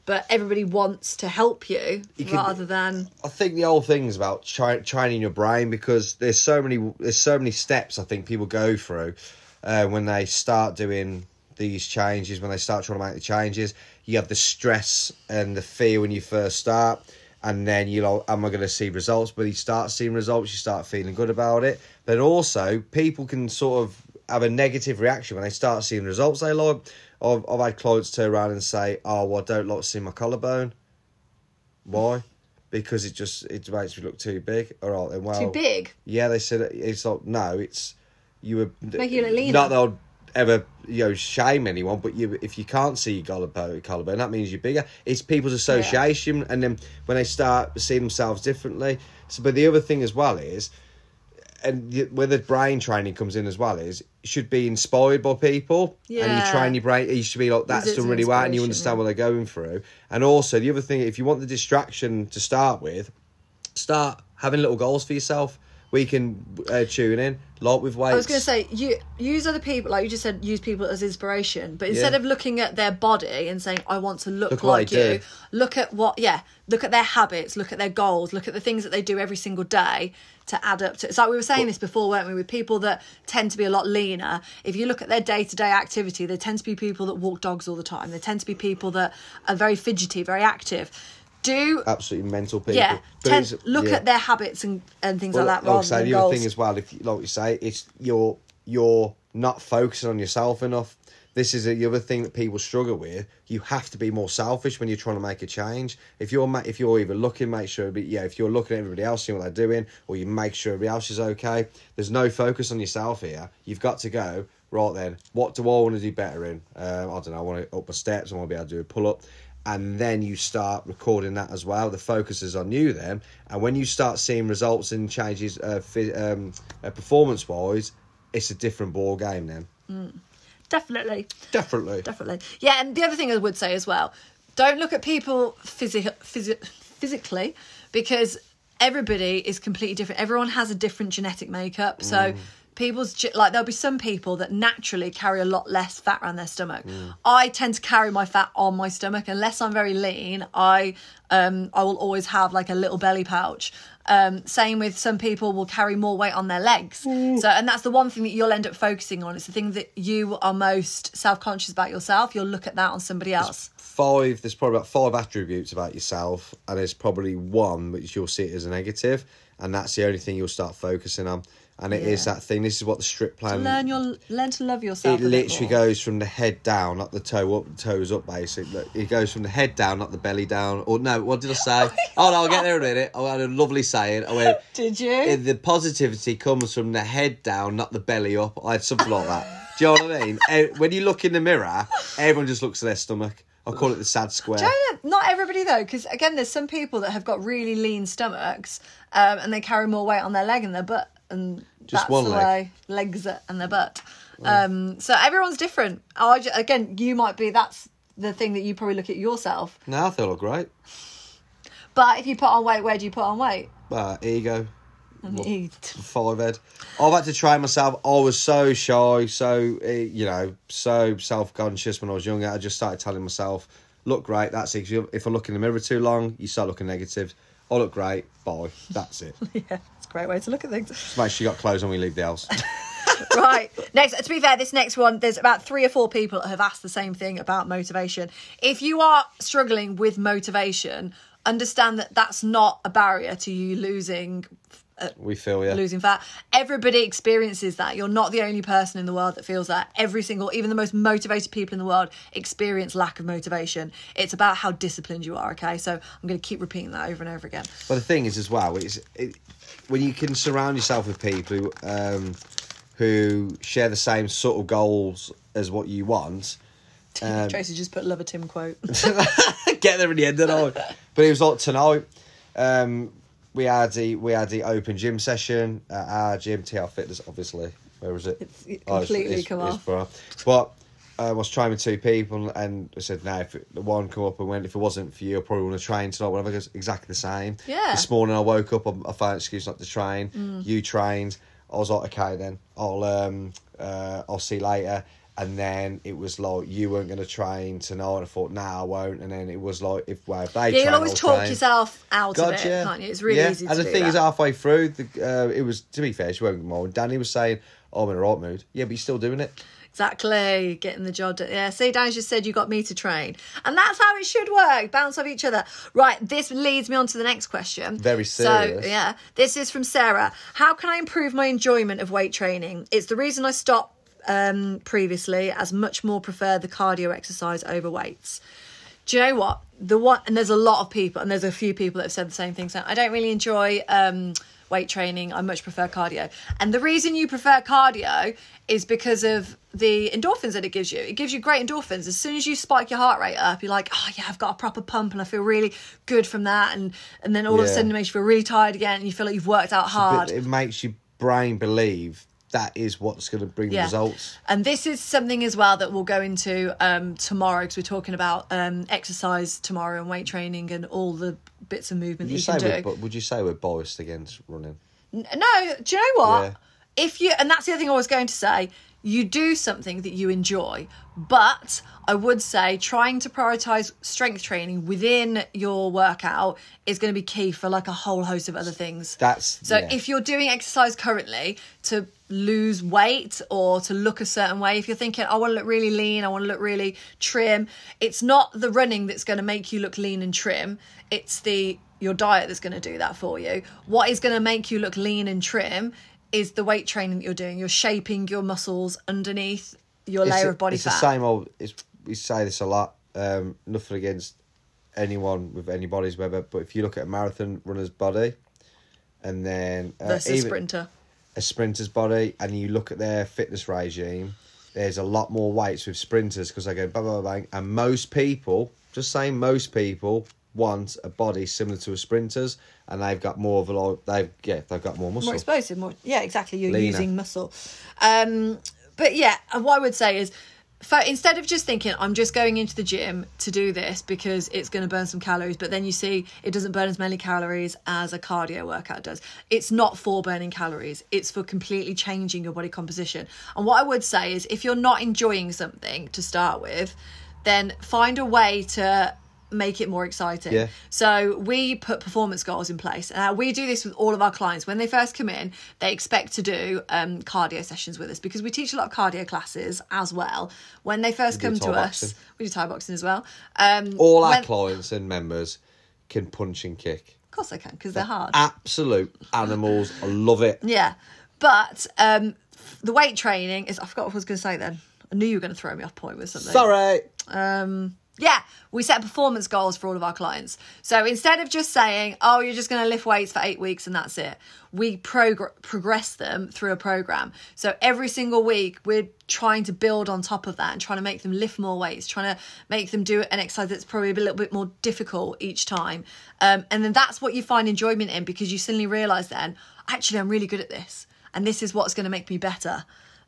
but everybody wants to help you, can- rather than I think the whole thing is about try, training your brain because there's so many there's so many steps I think people go through uh, when they start doing these changes when they start trying to make the changes. You have the stress and the fear when you first start, and then you know, am I going to see results? But you start seeing results, you start feeling good about it. But also, people can sort of have a negative reaction when they start seeing results they like. I've, I've had clients turn around and say, "Oh, well, I don't like to see my collarbone." Why? Because it just it makes me look too big. All right, then well, too big. Yeah, they said it- it's like no, it's you were Make you look leaner. Not that I'll ever you know shame anyone, but you if you can't see your collarbone, collarbone that means you're bigger. It's people's association, and then when they start seeing themselves differently. So, but the other thing as well is and where the brain training comes in as well is should be inspired by people yeah. and Yeah. you train your brain you should be like that's done really well and you understand what they're going through and also the other thing if you want the distraction to start with start having little goals for yourself we can uh, tune in like with weights I was going to say, you use other people, like you just said, use people as inspiration. But instead Yeah. of looking at their body and saying, "I want to look, Look like you," do. look at what, yeah, look at their habits, look at their goals, look at the things that they do every single day to add up to. It's like we were saying this before, weren't we? With people that tend to be a lot leaner, if you look at their day to day activity, they tend to be people that walk dogs all the time. They tend to be people that are very fidgety, very active. Do absolutely mental people yeah, tend, look yeah. at their habits and, and things Well, like that like rather say, than the other thing as well, if you, like you say, it's you're you're not focusing on yourself enough. This is the other thing that people struggle with. You have to be more selfish when you're trying to make a change. If you're if you're even looking, make sure, but yeah, if you're looking at everybody else, seeing what they're doing, or you make sure everybody else is okay. There's no focus on yourself here. You've got to go right then. What do I want to do better in? Um, I don't know. I want to up my steps. I want to be able to do a pull up and then you start recording that as well. The focus is on you then, and when you start seeing results and changes, uh, um, uh, performance wise, it's a different ball game then. Definitely. Definitely. Definitely. Yeah, and the other thing I would say as well, don't look at people physi- physically because everybody is completely different. Everyone has a different genetic makeup. So people's like there'll be some people that naturally carry a lot less fat around their stomach. I tend to carry my fat on my stomach unless I'm very lean. I um I will always have like a little belly pouch. Um, same with some people will carry more weight on their legs. So, and that's the one thing that you'll end up focusing on. It's the thing that you are most self conscious about yourself. You'll look at that on somebody else. Five. There's probably about five attributes about yourself, and there's probably one which you'll see it as a negative, and that's the only thing you'll start focusing on. And it is Yeah. that thing. This is what the strip plan. To learn your learn to love yourself. it literally goes from the head down, not the toe up, the toes up. Basically, it goes from the head down, not the belly down. Or no, what did I say? oh no, I'll get there in a minute. I had a lovely saying. I went. Did you? "Eh, The positivity comes from the head down, not the belly up. I had something like that. Do you know what I mean? Eh, When you look in the mirror, everyone just looks at their stomach. I call it the sad square. Do you know, not everybody though, because again, there's some people that have got really lean stomachs, um, and they carry more weight on their leg and their butt, and Just that's one the leg? way legs are- and their butt. Um, so everyone's different. I ju- again, you might be that's the thing that you probably look at yourself. No, I feel great. But if you put on weight, where do you put on weight? But here you go. Eat. five head. I've had to train myself. I was so shy, so eh, you know, so self conscious when I was younger. I just started telling myself, "Look great." That's it. If I look in the mirror too long, you start looking negative. I look great. Bye. That's it. yeah, a great way to look at things. Just make sure you got clothes when we leave the house. right. Next, to be fair, this next one, there's about three or four people that have asked the same thing about motivation. If you are struggling with motivation, understand that that's not a barrier to you losing uh, we feel yeah. losing fat. Everybody experiences that. You're not the only person in the world that feels that. Every single, even the most motivated people in the world experience lack of motivation. It's about how disciplined you are. Okay, so I'm going to keep repeating that over and over again. But the thing is, as well, is it, when you can surround yourself with people who, um, who share the same sort of goals as what you want. Um, Tracy just put love a Tim quote. get there in the end of the. But it was like tonight. Um, we had the we had the open gym session at our gym, TL Fitness, obviously. Where was it? It's completely come off. bro. But I was trying with two people, and I said, "No, if the one come up and went, if it wasn't for you, I probably want to train tonight." Whatever, it's exactly the same. Yeah. This morning I woke up, I, I found an excuse not to train. Mm. You trained. I was like, okay, then I'll um uh, I'll see you later. And then it was like you weren't going to train tonight. And I thought, nah, I won't. And then it was like, if well, if they Yeah, train, you'll always I'll talk train. yourself out of Gotcha. it, can't you? It's really yeah. easy to do. And the thing that. is, halfway through, the uh, it was to be fair, she won't more. Danny was saying, oh, "I'm in a right mood." Yeah, but you're still doing it. Exactly, getting the job done. Yeah, see, Dan just said you got me to train. And that's how it should work. Bounce off each other. Right, this leads me on to the next question. Very serious. So, yeah, this is from Sarah. How can I improve my enjoyment of weight training? It's the reason I stopped um, previously, as much more prefer the cardio exercise over weights. Do you know what? The one, and there's a lot of people, and there's a few people that have said the same thing. So I don't really enjoy um, weight training. I much prefer cardio. And the reason you prefer cardio is because of the endorphins that it gives you. It gives you great endorphins. As soon as you spike your heart rate up, you're like, oh yeah, I've got a proper pump, and I feel really good from that. And and then all of a sudden it makes you feel really tired again, and you feel like you've worked out hard. it makes your brain believe that is what's going to bring the results. And this is something as well that we'll go into um, tomorrow because we're talking about um, exercise tomorrow and weight training and all the bits of movement Would you, that you say can do. would you say we're biased against running? N- No, do you know what? Yeah. If you and that's the other thing I was going to say, you do something that you enjoy, but I would say trying to prioritize strength training within your workout is going to be key for like a whole host of other things. That's So yeah. if you're doing exercise currently to lose weight or to look a certain way, if you're thinking, I want to look really lean, I want to look really trim, it's not the running that's going to make you look lean and trim. It's the your diet that's going to do that for you. What is going to make you look lean and trim is the weight training that you're doing. You're shaping your muscles underneath your It's layer the- of body it's fat. the same old. It's, we say this a lot. Um, nothing against anyone with any bodies, whether. But if you look at a marathon runner's body, and then uh, versus even sprinter. a sprinter's body, and you look at their fitness regime, there's a lot more weights with sprinters because they go bang bang bang, and most people, just saying, most people want a body similar to a sprinter's, and they've got more of a lot. They've yeah, they've got more muscle. more explosive more yeah exactly you're Leaner. using muscle um but yeah and what i would say is for, instead of just thinking i'm just going into the gym to do this because it's going to burn some calories but then you see it doesn't burn as many calories as a cardio workout does it's not for burning calories it's for completely changing your body composition and what i would say is if you're not enjoying something to start with then find a way to make it more exciting Yeah. so we put performance goals in place. Uh, we do this with all of our clients. When they first come in, they expect to do um, cardio sessions with us because we teach a lot of cardio classes as well. When they first come to Thai us, boxing. we do Thai boxing as well. Um, All our when- clients and members can punch and kick. Of course they can because they're hard. Absolute animals. I love it. Yeah. But um, the weight training is. I forgot what I was going to say then. I knew you were going to throw me off point with something. Sorry. Um, yeah, we set performance goals for all of our clients. So instead of just saying, oh, you're just going to lift weights for eight weeks and that's it, we progr- progress them through a program. So every single week, we're trying to build on top of that and trying to make them lift more weights, trying to make them do an exercise that's probably a little bit more difficult each time. Um, and then that's what you find enjoyment in because you suddenly realize then, actually, I'm really good at this. And this is what's going to make me better.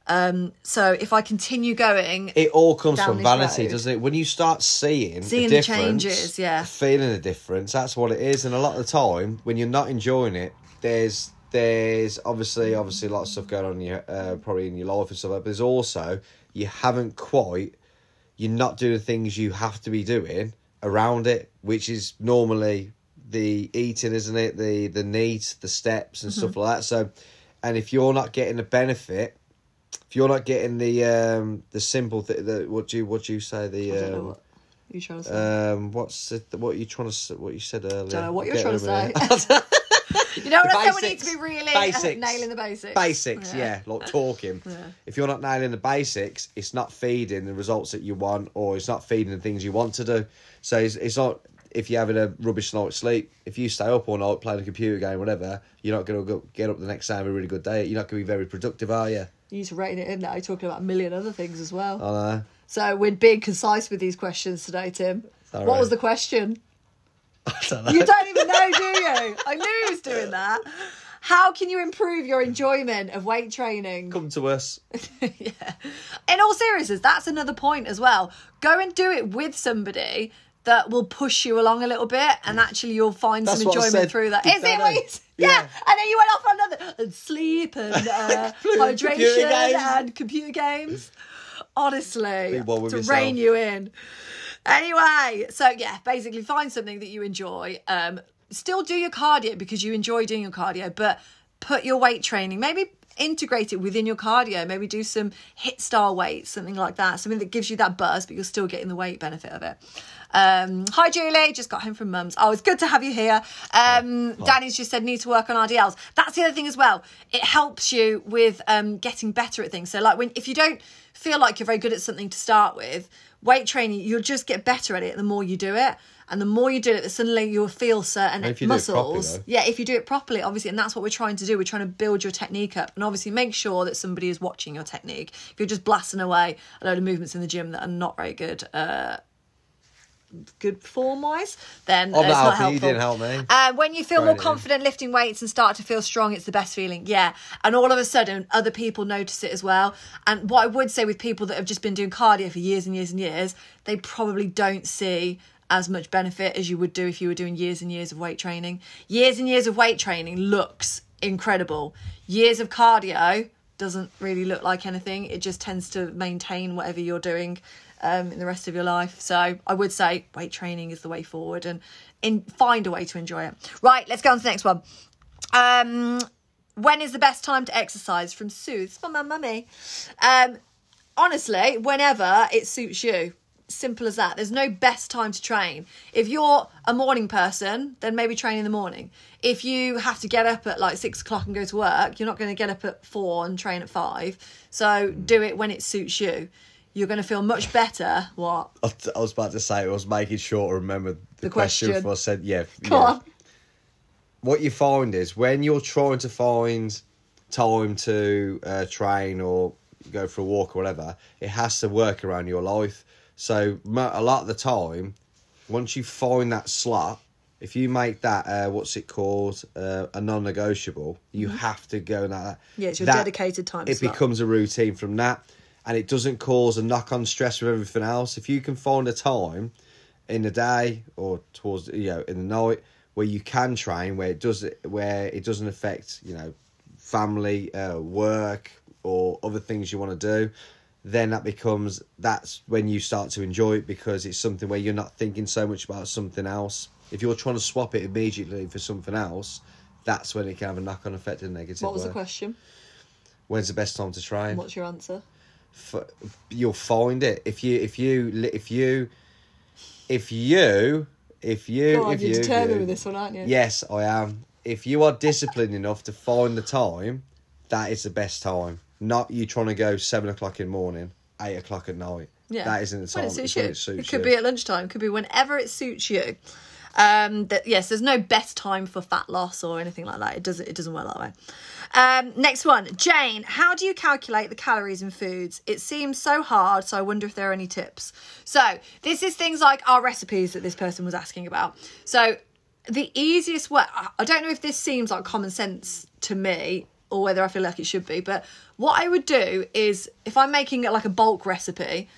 Um, so if I continue going, It all comes from vanity, road. doesn't it? When you start seeing, Seeing the the difference, changes, yeah. feeling the difference, that's what it is. And a lot of the time, when you're not enjoying it, there's there's obviously obviously a lot of stuff going on in your uh, probably in your life and stuff. But there's also you haven't quite you're not doing the things you have to be doing around it, which is normally the eating, isn't it? The the needs, the steps and Mm-hmm. stuff like that. So, and if you're not getting the benefit, if you're not getting the um the simple th- the what do you what do you say I don't know the um, what you're trying to say. um what's it, what you trying to s- what you said earlier? don't know what you're Get trying to say. you know what The I said? We need to be really Basics. nailing the basics. basics, yeah, like talking. Yeah. If you're not nailing the basics, it's not feeding the results that you want, or it's not feeding the things you want to do. So it's, it's not if you're having a rubbish night's sleep. If you stay up all night playing a computer game, whatever, you're not going to get up the next day and have a really good day. You're not going to be very productive, are you? You to rein it in now. You're talking about a million other things as well. I know. So we're being concise with these questions today, Tim. What right. was the question? I don't know. You don't even know, do you? I knew he was doing that. How can you improve your enjoyment of weight training? Come to us. yeah. In all seriousness, that's another point as well. Go and do it with somebody that will push you along a little bit, and actually you'll find That's some enjoyment through that. with it? Danny. What you s- yeah. Yeah. and then you went off on another and sleep and uh, hydration games. and computer games. Honestly, with to yourself. rein you in. Anyway, so yeah, basically find something that you enjoy. Um, still do your cardio because you enjoy doing your cardio, but put your weight training maybe integrate it within your cardio. Maybe do some HIIT style weights, something like that, something that gives you that burst, but you're still getting the weight benefit of it. Um, hi Julie, just got home from mum's. Oh, it's good to have you here. Um, Danny's just said need to work on RDLs. That's the other thing as well. It helps you with um, getting better at things. So like when if you don't feel like you're very good at something to start with, weight training you'll just get better at it the more you do it. And the more you do it, suddenly you'll feel certain if you do it muscles. properly, yeah, if you do it properly, obviously, and that's what we're trying to do. We're trying to build your technique up, and obviously make sure that somebody is watching your technique. If you're just blasting away a load of movements in the gym that are not very good, uh, good form wise, then I'm uh, it's not helping you, helpful. didn't help me. Uh, when you feel more in. confident lifting weights and start to feel strong, it's the best feeling. Yeah. And all of a sudden, other people notice it as well. And what I would say with people that have just been doing cardio for years and years and years, they probably don't see as much benefit as you would do if you were doing years and years of weight training. Years and years of weight training looks incredible. Years of cardio doesn't really look like anything. It just tends to maintain whatever you're doing um, in the rest of your life. So I would say weight training is the way forward and in, find a way to enjoy it. Right, let's go on to the next one. Um, when is the best time to exercise? From Soothes from my mummy. Um, honestly, whenever it suits you. Simple as that. There's no best time to train. If you're a morning person, then maybe train in the morning. If you have to get up at like six o'clock and go to work, you're not going to get up at four and train at five. So do it when it suits you. You're going to feel much better. What? I I was about to say, I was making sure I remember the, The question. question. before I said, yeah. Go yeah. on. What you find is when you're trying to find time to uh, train or go for a walk or whatever, it has to work around your life. So a lot of the time, once you find that slot, if you make that uh, what's it called uh, a non-negotiable, you have to go in that. Mm-hmm. Yeah, it's your that- dedicated time It slot. becomes a routine from that, and it doesn't cause a knock-on stress with everything else. If you can find a time in the day or towards you know in the night where you can train where it does where it doesn't affect you know family uh, work or other things you want to do then that becomes that's when you start to enjoy it because it's something where you're not thinking so much about something else if you're trying to swap it immediately for something else that's when it can have a knock-on effect in negative What was the question? when's the best time to train What's your answer? F- you'll find it if you if you if you if you if you Go on, if you're you, determined you- with this one, aren't you? yes i am if you are disciplined enough to find the time that is the best time. Not you trying to go seven o'clock in the morning, eight o'clock at night. Yeah. That isn't the time. When it suits It's you. it suits could you. be at lunchtime. Could be whenever it suits you. Um, that yes, there's no best time for fat loss or anything like that. It doesn't. It doesn't work that way. Um, next one, Jane. How do you calculate the calories in foods? It seems so hard, so I wonder if there are any tips. So this is things like our recipes that this person was asking about. So the easiest way. I- don't know if this seems like common sense to me or whether I feel like it should be, but what I would do is if I'm making it like a bulk recipe.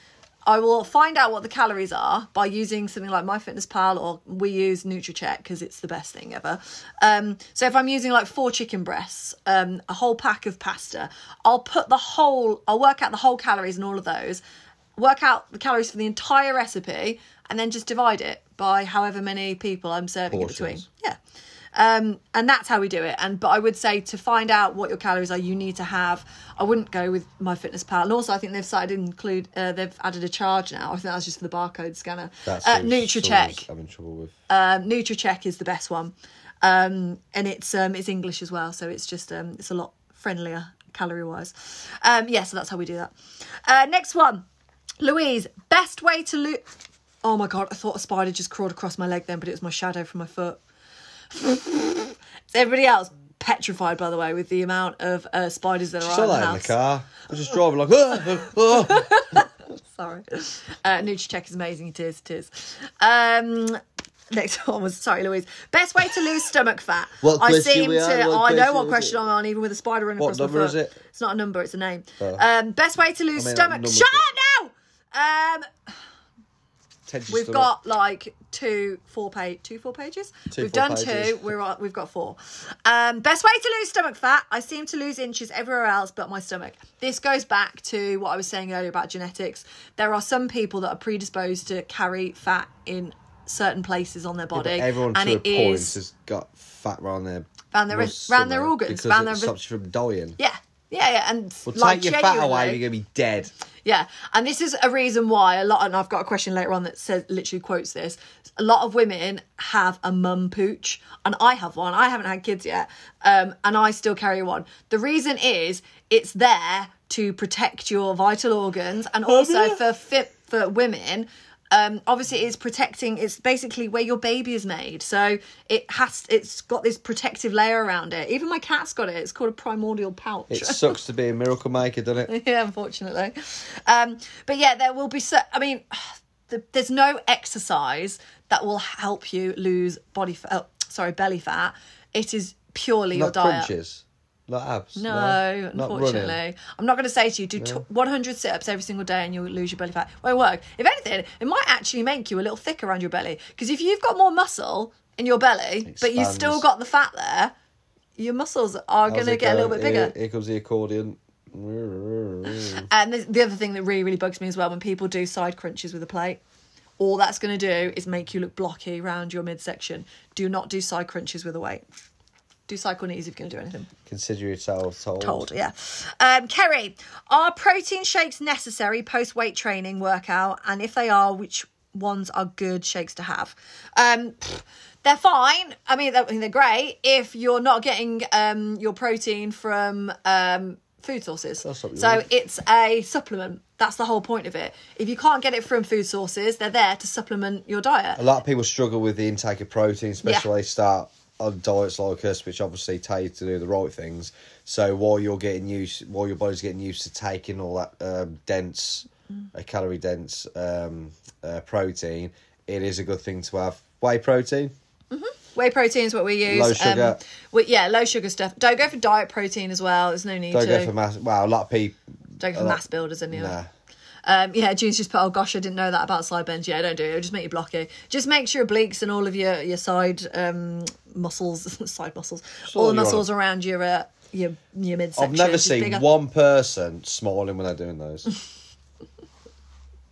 I will find out what the calories are by using something like MyFitnessPal or we use Nutracheck because it's the best thing ever. Um, so if I'm using like four chicken breasts, um, a whole pack of pasta, I'll put the whole, I'll work out the whole calories and all of those, work out the calories for the entire recipe, and then just divide it by however many people I'm serving it between. Portions. Yeah. Um, and that's how we do it. And but I would say to find out what your calories are, you need to have. I wouldn't go with MyFitnessPal. And also, I think they've started to include. Uh, they've added a charge now. I think that's just for the barcode scanner. That's uh, Nutracheck. Having trouble with. Um, Nutracheck is the best one, um, and it's um, it's English as well, so it's just um, it's a lot friendlier calorie wise. Um, yeah, so that's how we do that. Uh, next one, Louise. Best way to lose. Oh my god! I thought a spider just crawled across my leg then, but it was my shadow from my foot. Everybody else petrified, by the way, with the amount of uh, spiders that are Saw around the that in house? the car. I was just driving like, oh, oh, oh. Sorry. Uh, Nutracheck is amazing. It is. It is. Um, next one was sorry, Louise. Best way to lose stomach fat. What I question seem we to. on? What I know question what is question it? I'm on, even with a spider running What across my number foot. is it? It's not a number. It's a name. Oh. Um, best way to lose I mean, stomach. number Shut two. up now. Um, We've got like two, four page, two, four pages. Two, we've four done pages. two. We're on, we've got four. Um, best way to lose stomach fat. I seem to lose inches everywhere else but my stomach. This goes back to what I was saying earlier about genetics. There are some people that are predisposed to carry fat in certain places on their Yeah, body, everyone and to a it point is has got fat around their Round their- mus- round their organs, because round it their- stops you from dying. yeah, yeah, yeah, and Well, like take your fat away, you're gonna be dead. Yeah, and this is a reason why a lot, and I've got a question later on that says literally quotes this. A lot of women have a mum pooch, and I have one. I haven't had kids yet, um, and I still carry one. The reason is it's there to protect your vital organs, and also for fit for women. Um, obviously, it's protecting. It's basically where your baby is made, so it has. It's got this protective layer around it. Even my cat's got it. It's called a primordial pouch. It sucks to be a miracle maker, doesn't it? yeah, unfortunately. Um, but yeah, there will be. So, I mean, the, there's no exercise that will help you lose body fat. Oh, sorry, belly fat. It is purely your diet. crunches, not abs. No, not unfortunately. I'm not going to say to you do t- 100 sit-ups every single day and you'll lose your belly fat. Won't work. If anything, it might actually make you a little thicker around your belly because if you've got more muscle in your belly, but you've still got the fat there, your muscles are going to get a little bit bigger. Here, here comes the accordion. And the, the other thing that really, really bugs me as well when people do side crunches with a plate, all that's going to do is make you look blocky around your midsection. Do not do side crunches with a weight. Do cycle knees if you're going to do anything. Consider yourself told. Told, yeah. Um, Kerry, are protein shakes necessary post weight training workout? And if they are, which ones are good shakes to have? Um, they're fine. I mean, they're, they're great if you're not getting um, your protein from um, food sources. That's what we So it's a supplement. That's the whole point of it. If you can't get it from food sources, they're there to supplement your diet. A lot of people struggle with the intake of protein, especially when they start on diets like us, which obviously tell you to do the right things. So while you're getting used, while your body's getting used to taking all that um, dense, Mm. uh, calorie dense um, uh, protein, it is a good thing to have whey protein. Whey protein is what we use. Low sugar. Um, we, yeah, low sugar stuff. Don't go for diet protein as well. There's no need to Don't to. go for mass. Wow, a lot of people. Don't go for lot- mass builders anyway. Nah. Um, yeah, June's just put, oh gosh, I didn't know that about side bends. Yeah, don't do it. It'll just make you blocky. Just make sure your obliques and all of your, your side um, muscles, side muscles, all the you're muscles around your uh, your your midsection. I've never just seen bigger. one person smiling when they're doing those.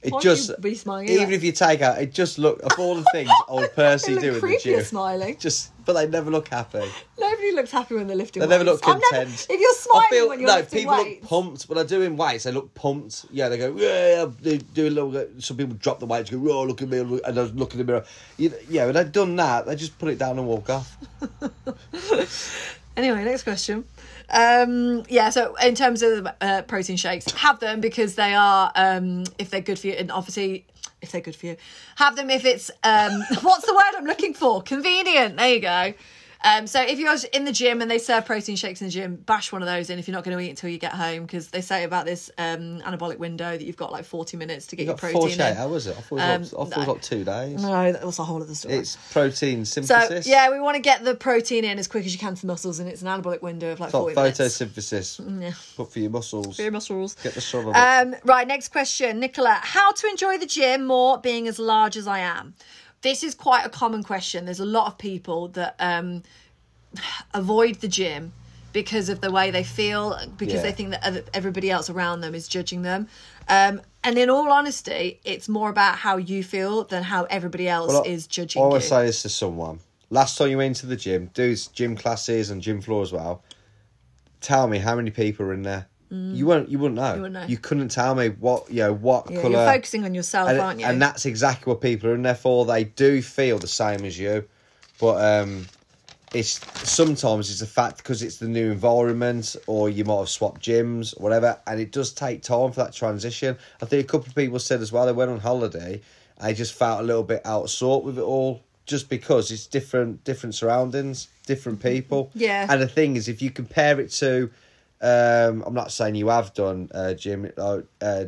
It Why just be smiling even if you take out it just look of all the things old Percy They personally look do in the gym. smiling. Just but they never look happy. Nobody looks happy when they're lifting They never look I've never- content. if you're I smiling feel- when you're no, lifting people weights, look pumped when they're doing weights. They look pumped. Yeah, they go. Yeah, they do a little. Some people drop the weights. Go. Oh, look at me! look," And I look in the mirror. You, yeah, when they've done that, they just put it down and walk off. Anyway, next question. Um, yeah, so in terms of uh, protein shakes, have them because they are, um, if they're good for you, and obviously, if they're good for you, have them if it's, um, what's the word I'm looking for? Convenient. There you go. Um, so if you're in the gym and they serve protein shakes in the gym, bash one of those in if you're not going to eat until you get home because they say about this um, anabolic window that you've got like 40 minutes to get You your protein 48 in. hours, it? I thought it I thought it was no. two days. No, that was the whole other story. It's protein so synthesis. yeah, we want to get the protein in as quick as you can to the muscles, and it's an anabolic window of like It's like 40 minutes. photosynthesis, Yeah. but for your muscles. For your muscles. Get the sun on it. Um, right, next question, Nicola. How to enjoy the gym more being as large as I am? This is quite a common question. There's a lot of people that um, avoid the gym because of the way they feel, because Yeah. they think that everybody else around them is judging them. Um, and in all honesty, it's more about how you feel than how everybody else Well, is judging you. I you. always say this to someone. Last time you went to the gym, do gym classes and gym floor as well. Tell me how many people are in there. You won't. You wouldn't know. Mm. You wouldn't know. couldn't tell me what you know what yeah, colour. you're focusing on yourself, and, aren't you? and that's exactly what people are and therefore. They do feel the same as you, but um, it's sometimes it's a fact because it's the new environment, or you might have swapped gyms, or whatever, and it does take time for that transition. I think a couple of people said as well they went on holiday, and they just felt a little bit out of sort with it all, just because it's different, different surroundings, different people. Yeah. and the thing is, if you compare it to, um, I'm not saying you have done uh, gym. Uh, uh,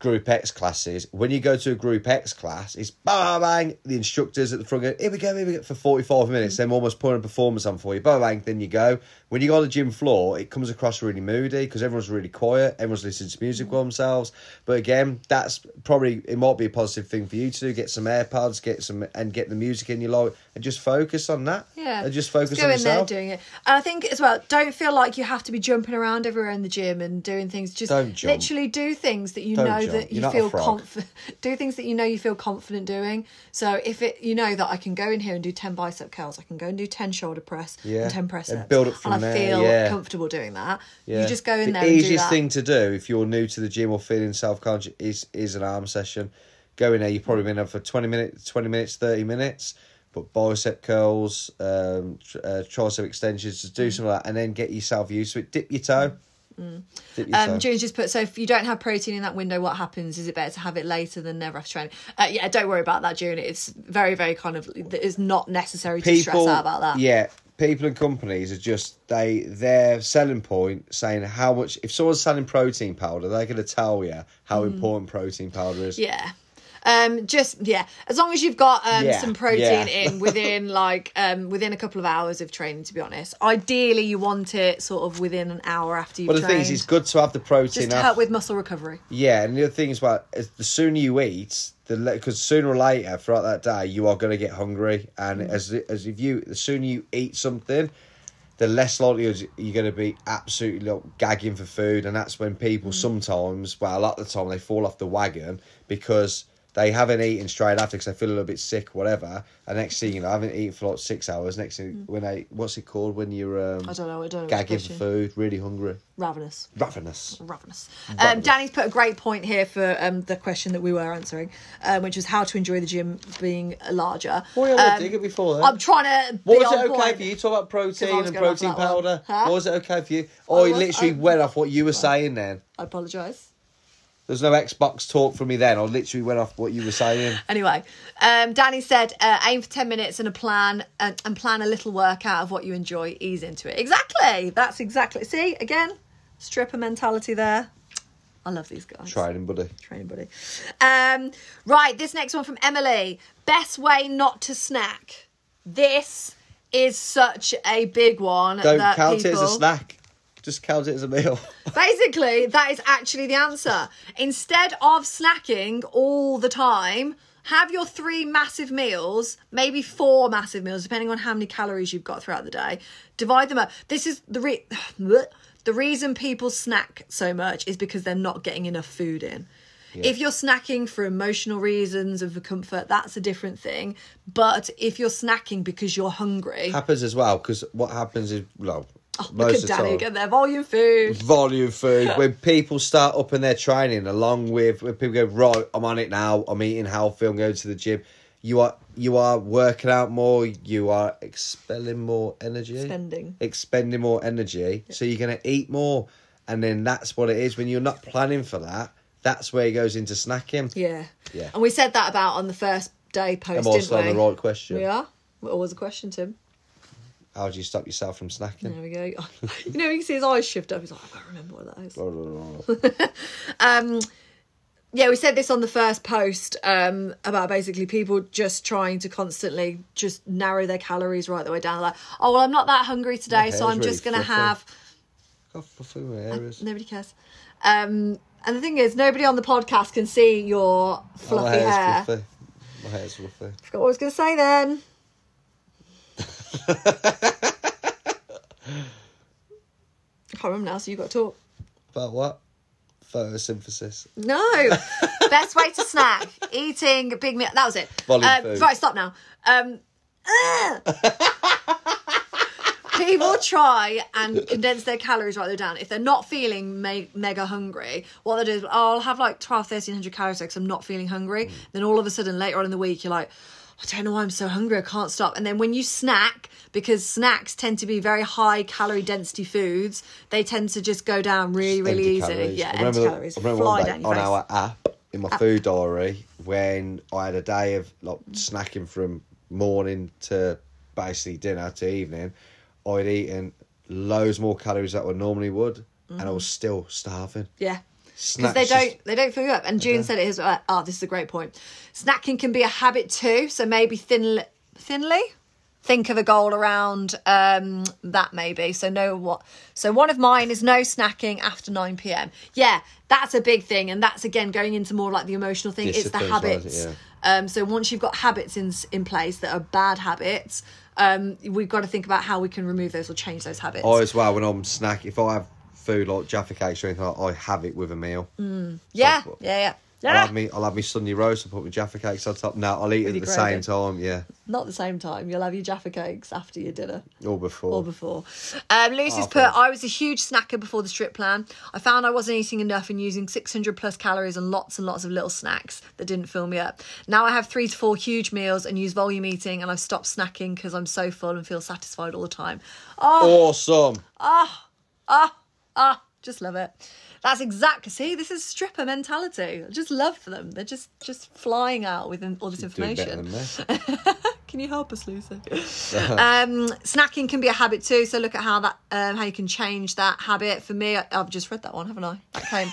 Group X classes. When you go to a Group X class, it's bang, bang, the instructors at the front go, here we go, here we go, for 45 minutes. They're almost putting a performance on for you. Bang, bang, then you go. When you go on the gym floor, it comes across really moody because everyone's really quiet. Everyone's listening to music by themselves. But again, that's probably, it might be a positive thing for you to do. Get some AirPods, get some, and get the music in your life and just focus on that. Yeah, And just focus go on in yourself. there doing it. And I think as well, don't feel like you have to be jumping around everywhere in the gym and doing things. Just Don't jump. literally do things that you Don't know. That you You're not a feel confident. Do things that you know you feel confident doing. So if it, you know that I can go in here and do ten bicep curls, I can go and do ten shoulder press Yeah. and ten press And build up from and I there, feel yeah. comfortable doing that. Yeah. You just go in the there. and do easiest thing to do if you're new to the gym or feeling self conscious is is an arm session. Go in there. You've probably been there for twenty minutes, twenty minutes, thirty minutes. But bicep curls, um, uh, tricep extensions, just Mm. do something like that, and then get yourself used to it. Dip your toe. Dip toe. Um, June's just put so if you don't have protein in that window, what happens? Is it better to have it later than never after training? Uh, yeah, don't worry about that, June. It's very, very kind of it's not necessary to stress out about that. Yeah, people and companies are just they their selling point saying how much. If someone's selling protein powder, they're going to tell you how important protein powder is. Mm. Yeah. Um, just yeah, as long as you've got um, Yeah, some protein yeah. in within like um, within a couple of hours of training. To be honest, ideally you want it sort of within an hour after you've But the thing is, it's good to have the protein. just to help with muscle recovery. Yeah, and the other thing is, well, is the sooner you eat, the because sooner or later throughout that day you are going to get hungry, and Mm. as as if you the sooner you eat something, the less likely you're going to be absolutely like, gagging for food, and that's when people Mm. sometimes, well, a lot of the time they fall off the wagon because. They haven't eaten straight after because they feel a little bit sick, whatever. And next thing you know, I haven't eaten for like six hours. Next thing, when they, what's it called when you're um, Mm. I don't know. I don't know. gagging for food, really hungry, Ravenous. ravenous. Ravenous. Um, Ravenous. Danny's put a great point here for um, the question that we were answering, um, which was how to enjoy the gym being larger. Well, yeah, Um, dig it before then. I'm trying to. Be What was it okay for you to talk about protein and protein powder? Huh? What was it okay for you? Oh, I was- literally I- went off what you were saying then. I apologise. There's no Xbox talk from me then. I literally went off what you were saying. Anyway, um, Danny said, uh, aim for 10 minutes and a plan and, and plan a little workout of what you enjoy, ease into it. Exactly. That's exactly. See, again, stripper mentality there. I love these guys. Training, buddy. Training buddy. Um, right, this next one from Emily. Best way not to snack. This is such a big one. Don't that count it as a people- snack. Just count it as a meal. Basically, that is actually the answer. Instead of snacking all the time, have your three massive meals, maybe four massive meals, depending on how many calories you've got throughout the day. Divide them up. This is the re- the reason people snack so much is because they're not getting enough food in. If you're snacking for emotional reasons and for comfort, that's a different thing. But if you're snacking because you're hungry, happens as well because what happens is, well, Oh, look most at Danny again there, volume food. volume food when people start up in their training along with when people go right i'm on it now i'm eating healthy i'm going to the gym you are you are working out more. You are expelling more energy, Spending. expending more energy. So you're gonna eat more, and then that's what it is. When you're not planning for that, that's where it goes into snacking. Yeah. Yeah. And we said that about on the first day post, I'm didn't also on we? the right question. We are. What was the question, Tim? How do you stop yourself from snacking? There we go. you know, you can see his eyes shift up. He's like, I can't remember what that is. Um, yeah, we said this on the first post um, about basically people just trying to constantly just narrow their calories right the way down. Like, oh well, I'm not that hungry today, so I'm just going to fluffy. have. Got fluffy my areas. Nobody cares. Um, and the thing is, nobody on the podcast can see your Oh, my fluffy hair's hair. fluffy. My hair's fluffy. Forgot what I was going to say then. I can't remember now, so you've got to talk. About what? Photosynthesis. No. Best way to snack. Eating a big meal. That was it. Volume Um, food. Right, stop now. Um, ugh. People try and condense their calories right there down. If they're not feeling me- mega hungry, what they do is, oh, I'll have like 12, 1300 calories because I'm not feeling hungry. Mm. Then all of a sudden, later on in the week, you're like, I don't know why I'm so hungry. I can't stop. And then when you snack, because snacks tend to be very high calorie density foods, they tend to just go down really, really Empty easy. calories. Yeah, I empty calories. I remember Fly one day on face. our app in my food diary when I had a day of like snacking from morning to basically dinner to evening. I'd eaten loads more calories than I normally would, and I mm-hmm. was still starving. Yeah. Because they don't they don't fill you up. And June said it is uh, oh, this is a great point. Snacking can be a habit too, so maybe thin thinly. Think of a goal around um, that maybe. So no what so one of mine is no snacking after nine PM. Yeah, that's a big thing, and that's again going into more like the emotional thing. It's the Discipline as well, habits. yeah. Um, so once you've got habits in in place that are bad habits, um, we've got to think about how we can remove those or change those habits. I as well when I'm snack if I have food like Jaffa cakes or anything, like, I have it with a meal. yeah, So- yeah, yeah. I'll have me I'll have me Sunday roast and put my Jaffa cakes on top. No, I'll eat it at the same time, yeah. Not the same time. You'll have your Jaffa cakes after your dinner. Or before. or before. Um, Lucy's put. I was a huge snacker before the strip plan. I found I wasn't eating enough and using 600 plus calories and lots and lots of little snacks that didn't fill me up. Now I have three to four huge meals and use volume eating and I've stopped snacking because I'm so full and feel satisfied all the time. Oh, Awesome. ah, just love it. That's exactly, see, this is stripper mentality. I just love them. They're just just flying out with all this information. Can you help us, Lucy? um, snacking can be a habit too. So look at how that um, how you can change that habit. For me, I, I've just read that one, haven't I? That came.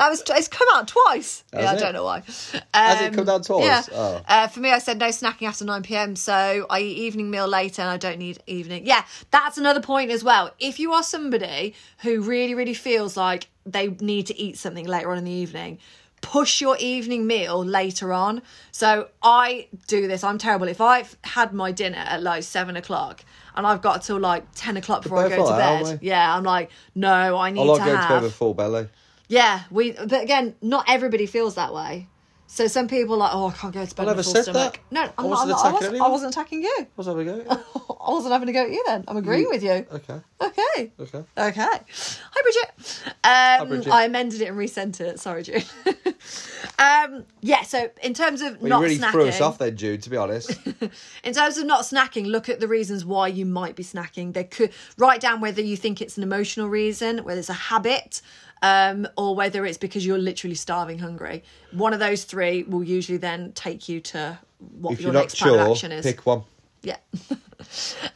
That was it's come out twice. yeah, I don't know why. Has it Um, come down twice? Yeah. Oh. Uh, for me, I said no snacking after nine pm. So I eat evening meal later, and I don't need evening. Yeah, that's another point as well. If you are somebody who really, really feels like they need to eat something later on in the evening push your evening meal later on. So I do this. I'm terrible. If I've had my dinner at like seven o'clock and I've got till like ten o'clock before I go to bed, yeah, I'm like, no, I need I like to going to bed have. with full belly. Yeah, we. But again, not everybody feels that way. So some people are like, oh, I can't go to bed I never said stomach. that. No, I I'm wasn't not, I'm not, I, attacking wasn't, I wasn't attacking you. What's having a go? I wasn't having a go at you then. I'm agreeing with you. Okay. Okay. Okay. Okay. Hi, Bridget. Um, Bridget. I amended it and resent it. Sorry, June. um, yeah, so in terms of Well, not you really snacking, threw us off then, Jude, to be honest. in terms of not snacking, look at the reasons why you might be snacking. There could write down whether you think it's an emotional reason, whether it's a habit, um, or whether it's because you're literally starving hungry. One of those three will usually then take you to what if your next plan of action is. pick one. Yeah.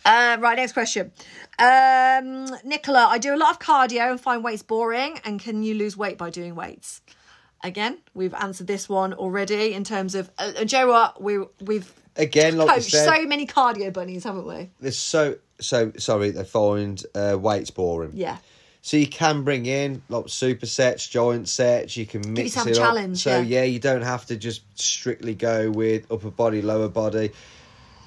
uh, right, next question. Um, Nicola, I do a lot of cardio and find weights boring. And can you lose weight by doing weights? Again, we've answered this one already in terms of. Uh, and Joe, what we we've Again, like coached said, so many cardio bunnies, haven't we? there's so so sorry. They find uh, weights boring. Yeah. So you can bring in like supersets, joint sets. You can mix it up. challenge, So yeah. yeah, you don't have to just strictly go with upper body, lower body.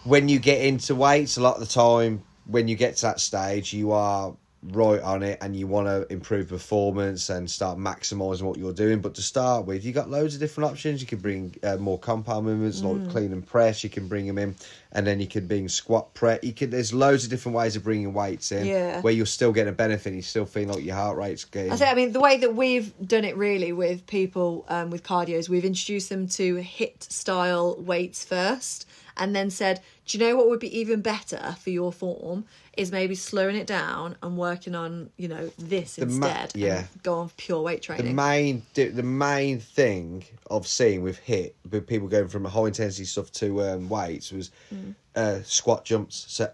When you get into weights, a lot of the time, when you get to that stage, you are right on it and you want to improve performance and start maximizing what you're doing. But to start with you got loads of different options. You can bring uh, more compound movements Mm. like clean and press. You can bring them in and then you can bring squat press you can there's loads of different ways of bringing weights in Yeah. where you're still getting a benefit you still feel like your heart rate's getting I think, I mean, the way that we've done it really with people um, with cardio is we've introduced them to HIIT style weights first and then said, do you know what would be even better for your form is maybe slowing it down and working on, you know, this ma- instead. and yeah. go on pure weight training. the main the main thing of seeing with HIIT with people going from a high intensity stuff to um, weights was Mm. uh, squat jumps. So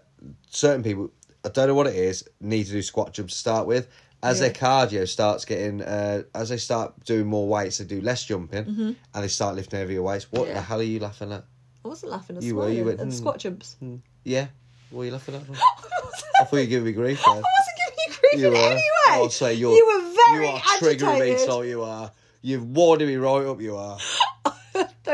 certain people, I don't know what it is, need to do squat jumps to start with. As their cardio starts getting, uh, as they start doing more weights, they do less jumping, and they start lifting heavier weights. What Mm-hmm. Yeah. the hell are you laughing at? I wasn't laughing at You were, you went, and hmm. squat jumps. Yeah, what are you laughing at? I thought you were giving me grief. There. I wasn't giving you grief You in were. any way. I'll say you're. you were very You are triggering me, so you are. You've warded me right up. You are.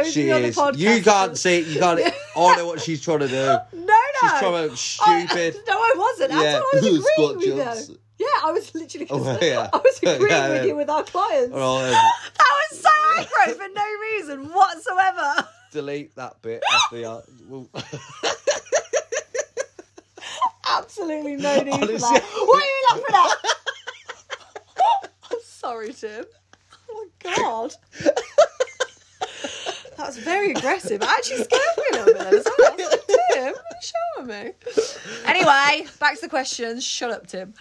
She of you the is. You can't see it. You can't. I know what she's trying to do. No, no. She's trying to stupid. I, no, I wasn't. That's Yeah. I was Squat agreeing with jumps. you. Yeah, I was literally. Oh, yeah. I was agreeing Yeah, with yeah. you with our clients. Right, That was so aggro for no reason whatsoever. Delete that bit after the. Uh, well, Absolutely no need for that. What are you laughing at? I'm sorry, Tim. Oh my god. That's very aggressive. It actually scared me a little bit. then as well. I was like, Tim, what are you showing me? Anyway, back to the questions. Shut up, Tim.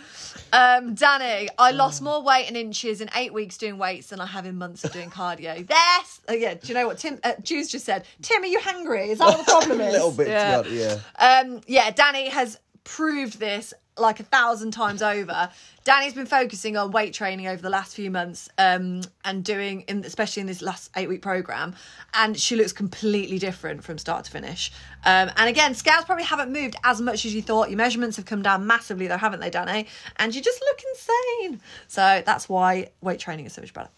Um, Danny, I lost more weight in inches in eight weeks doing weights than I have in months of doing cardio. Yes. Oh, yeah. Do you know what Tim? Uh, Jules just said. Tim, are you hungry? Is that what the problem is? a little bit. Yeah. Yeah. yeah. Um, yeah, Danny has proved this like a thousand times over. Danny's been focusing on weight training over the last few months um, and doing, in, especially in this last eight week program, and she looks completely different from start to finish. Um, and again, scales probably haven't moved as much as you thought. Your measurements have come down massively, though, haven't they, Danny? And you just look insane. So that's why weight training is so much better.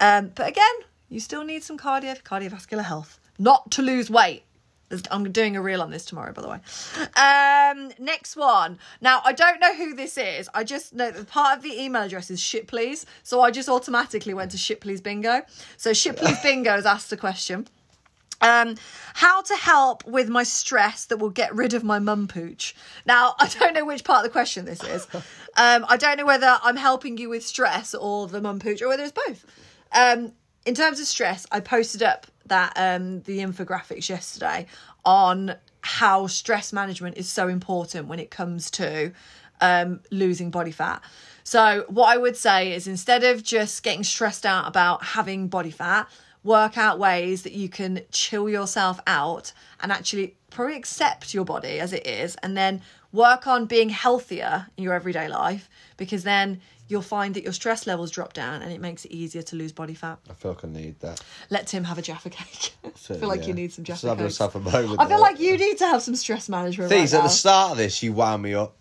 Um, but again, you still need some cardio cardiovascular health, not to lose weight. I'm doing a reel on this tomorrow, by the way. Um, next one. Now, I don't know who this is. I just know that part of the email address is shit please. So I just automatically went to Shipley's bingo. So shit please bingo has asked a question. Um, how to help with my stress that will get rid of my mum pooch. Now, I don't know which part of the question this is. Um, I don't know whether I'm helping you with stress or the mum pooch or whether it's both. Um, in terms of stress, I posted up that um, the infographics yesterday on how stress management is so important when it comes to um, losing body fat. So, what I would say is instead of just getting stressed out about having body fat, work out ways that you can chill yourself out and actually probably accept your body as it is, and then work on being healthier in your everyday life because then you'll find that your stress levels drop down and it makes it easier to lose body fat. I feel like I need that. Let Tim have a Jaffa cake. I feel like yeah. you need some Jaffa having cakes. myself a moment I feel like you need to have some stress management. Things right at now. the start of this, you wound me up.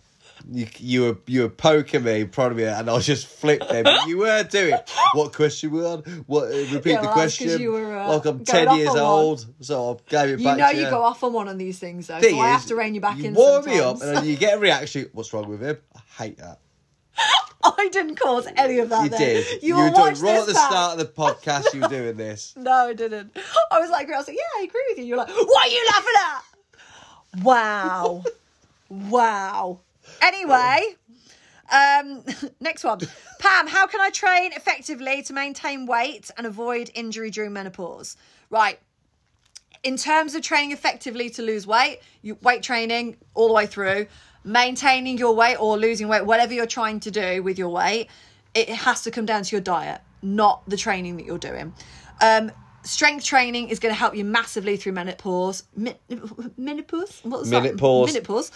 You, you were you were poking me, prodding me, and I was just flipped there. But you were doing what question we on? What uh, repeat Yeah, the well, that's 'cause question? you were, uh, like I'm ten years on one. old, so I gave it back to You know you go off on one of these things though, Thing so I have to rein you back in you in. warm me up, and then you get a reaction. What's wrong with him? I hate that. I didn't cause any of that. You then. did. You, You, were doing right at the back. start of the podcast. You were doing this. No, I didn't. I was like, I was like, yeah, I agree with you. You're like, what are you laughing at? Wow, wow. Anyway, um, next one, Pam. How can I train effectively to maintain weight and avoid injury during menopause? Right. In terms of training effectively to lose weight, you weight training all the way through, maintaining your weight or losing weight, whatever you're trying to do with your weight, it has to come down to your diet, not the training that you're doing. Um, strength training is going to help you massively through menopause. Min- menopause? What was Menopause. that? Menopause.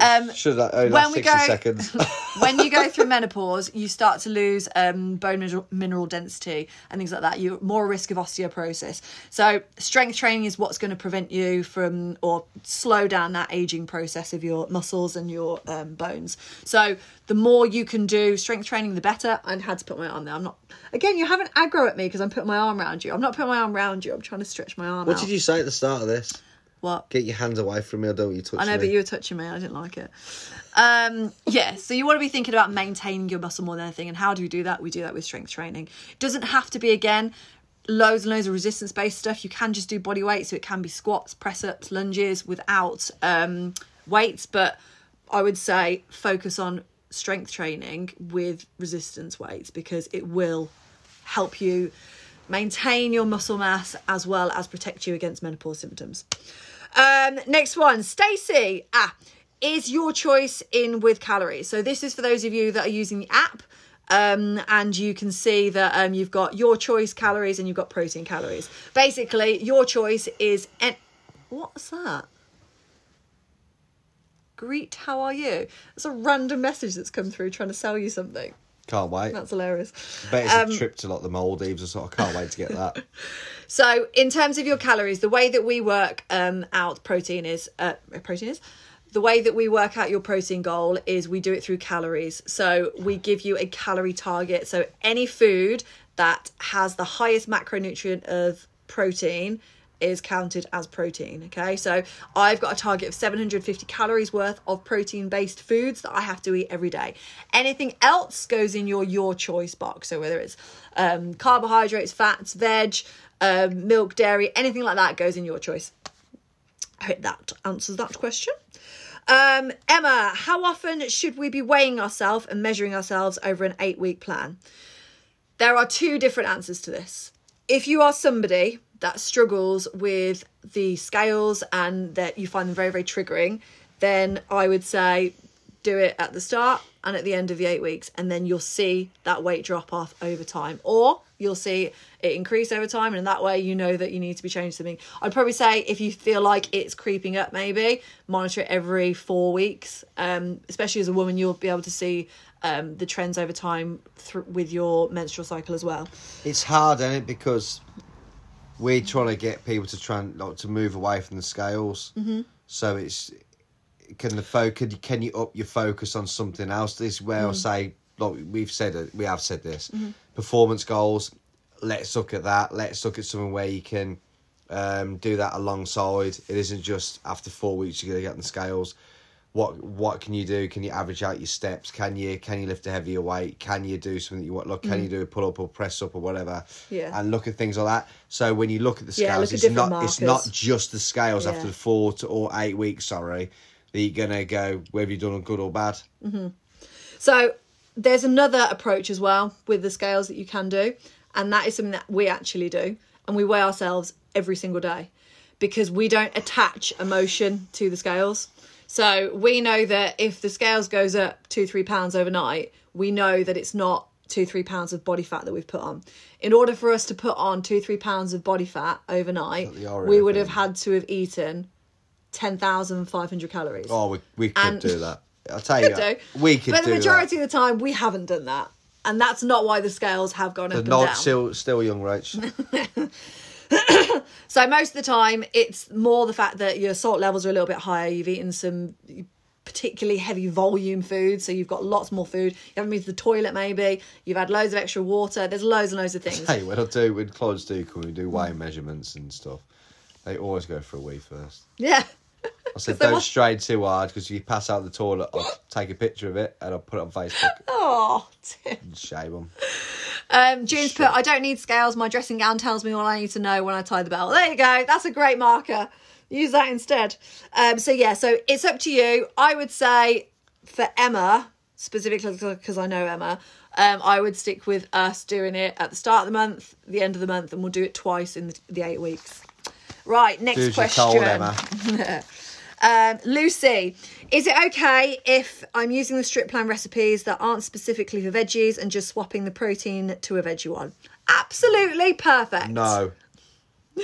Um, Should that only when last we sixty go- seconds? when you go through menopause, you start to lose um, bone mineral, mineral density and things like that. You're more risk of osteoporosis. So, strength training is what's going to prevent you from or slow down that aging process of your muscles and your um, bones. So, the more you can do strength training, the better. I had to put my arm there. I'm not. Again, you haven't aggro at me because I'm putting my arm around you. I'm not putting my arm around you. I'm trying to stretch my arm what out. did you say at the start of this? What? Get your hands away from me. I don't want you touching I know, me. but you were touching me. I didn't like it. Um, yeah, so you want to be thinking about maintaining your muscle more than anything. And how do we do that? We do that with strength training. It doesn't have to be, again, loads and loads of resistance based stuff. You can just do body weight. So it can be squats, press ups, lunges without um, weights. But I would say focus on strength training with resistance weights because it will help you maintain your muscle mass as well as protect you against menopause symptoms. Um, next one, Stacey. Ah, is your choice in with calories? So this is for those of you that are using the app. Um, and you can see that um, you've got your choice calories and you've got protein calories. Basically, your choice is en- what's that? Greet, how are you? It's a random message that's come through trying to sell you something. Can't wait. That's hilarious. Bet it's Um, a trip to like the Maldives or something. I can't wait to get that. So, in terms of your calories, the way that we work um, out protein is uh, protein is the way that we work out your protein goal is we do it through calories. So we give you a calorie target. So any food that has the highest macronutrient of protein is counted as protein. Okay, so I've got a target of 750 calories worth of protein based foods that I have to eat every day. Anything else goes in your your choice box. So whether it's um, carbohydrates, fats, veg, um, milk, dairy, anything like that goes in your choice. I hope that answers that question. Um, Emma, how often should we be weighing ourselves and measuring ourselves over an eight week plan? There are two different answers to this. If you are somebody that struggles with the scales and that you find them very, very triggering, then I would say do it at the start and at the end of the eight weeks, and then you'll see that weight drop off over time. Or you'll see it increase over time, and in that way, you know that you need to be changing something. I'd probably say if you feel like it's creeping up, maybe monitor it every four weeks. Um, especially as a woman, you'll be able to see um, the trends over time th- with your menstrual cycle as well. It's hard, isn't it? Because we're trying to get people to try and like, to move away from the scales. Mm-hmm. So it's can the focus can you up your focus on something else? This is where I'll say like we've said it, we have said this performance goals. Let's look at that. Let's look at something where you can um, do that alongside. It isn't just after four weeks you're gonna get on the scales. What what can you do? Can you average out your steps? Can you can you lift a heavier weight? Can you do something that you want? Look, can you do a pull up or press up or whatever? Yeah. And look at things like that. So when you look at the scales, look at it's not it's not just the scales Yeah. after the four to or eight weeks. Sorry, that you're gonna go whether you've done a good or bad. Hmm. So there's another approach as well with the scales that you can do, and that is something that we actually do, and we weigh ourselves every single day because we don't attach emotion to the scales. So we know that if the scales goes up two three pounds overnight, we know that it's not two three pounds of body fat that we've put on. In order for us to put on two three pounds of body fat overnight, we would have had to have eaten ten thousand five hundred calories. Oh, we we could And- do that. I'll tell you, could do. we could but the majority of the time we haven't done that and that's not why the scales have gone up that. and Not down still still young, Rach. so most of the time it's more the fact that your salt levels are a little bit higher you've eaten some particularly heavy volume food so you've got lots more food. You haven't been to the toilet maybe. You've had loads of extra water. There's loads and loads of things. Hey, when I do when clients do come, we do weigh measurements and stuff. They always go for a wee first. yeah I said, don't strain too hard because if you pass out the toilet, I'll take a picture of it and I'll put it on Facebook oh dear. shame them. Um, June's put, I don't need scales. My dressing gown tells me all I need to know when I tie the belt. There you go. That's a great marker. Use that instead. Um, so, yeah, so it's up to you. I would say for Emma, specifically because I know Emma, um, I would stick with us doing it at the start of the month, the end of the month, and we'll do it twice in the, the eight weeks. Right, next question. cold. Um, Lucy, is it okay if I'm using the strip plan recipes that aren't specifically for veggies and just swapping the protein to a veggie one? Absolutely perfect. No.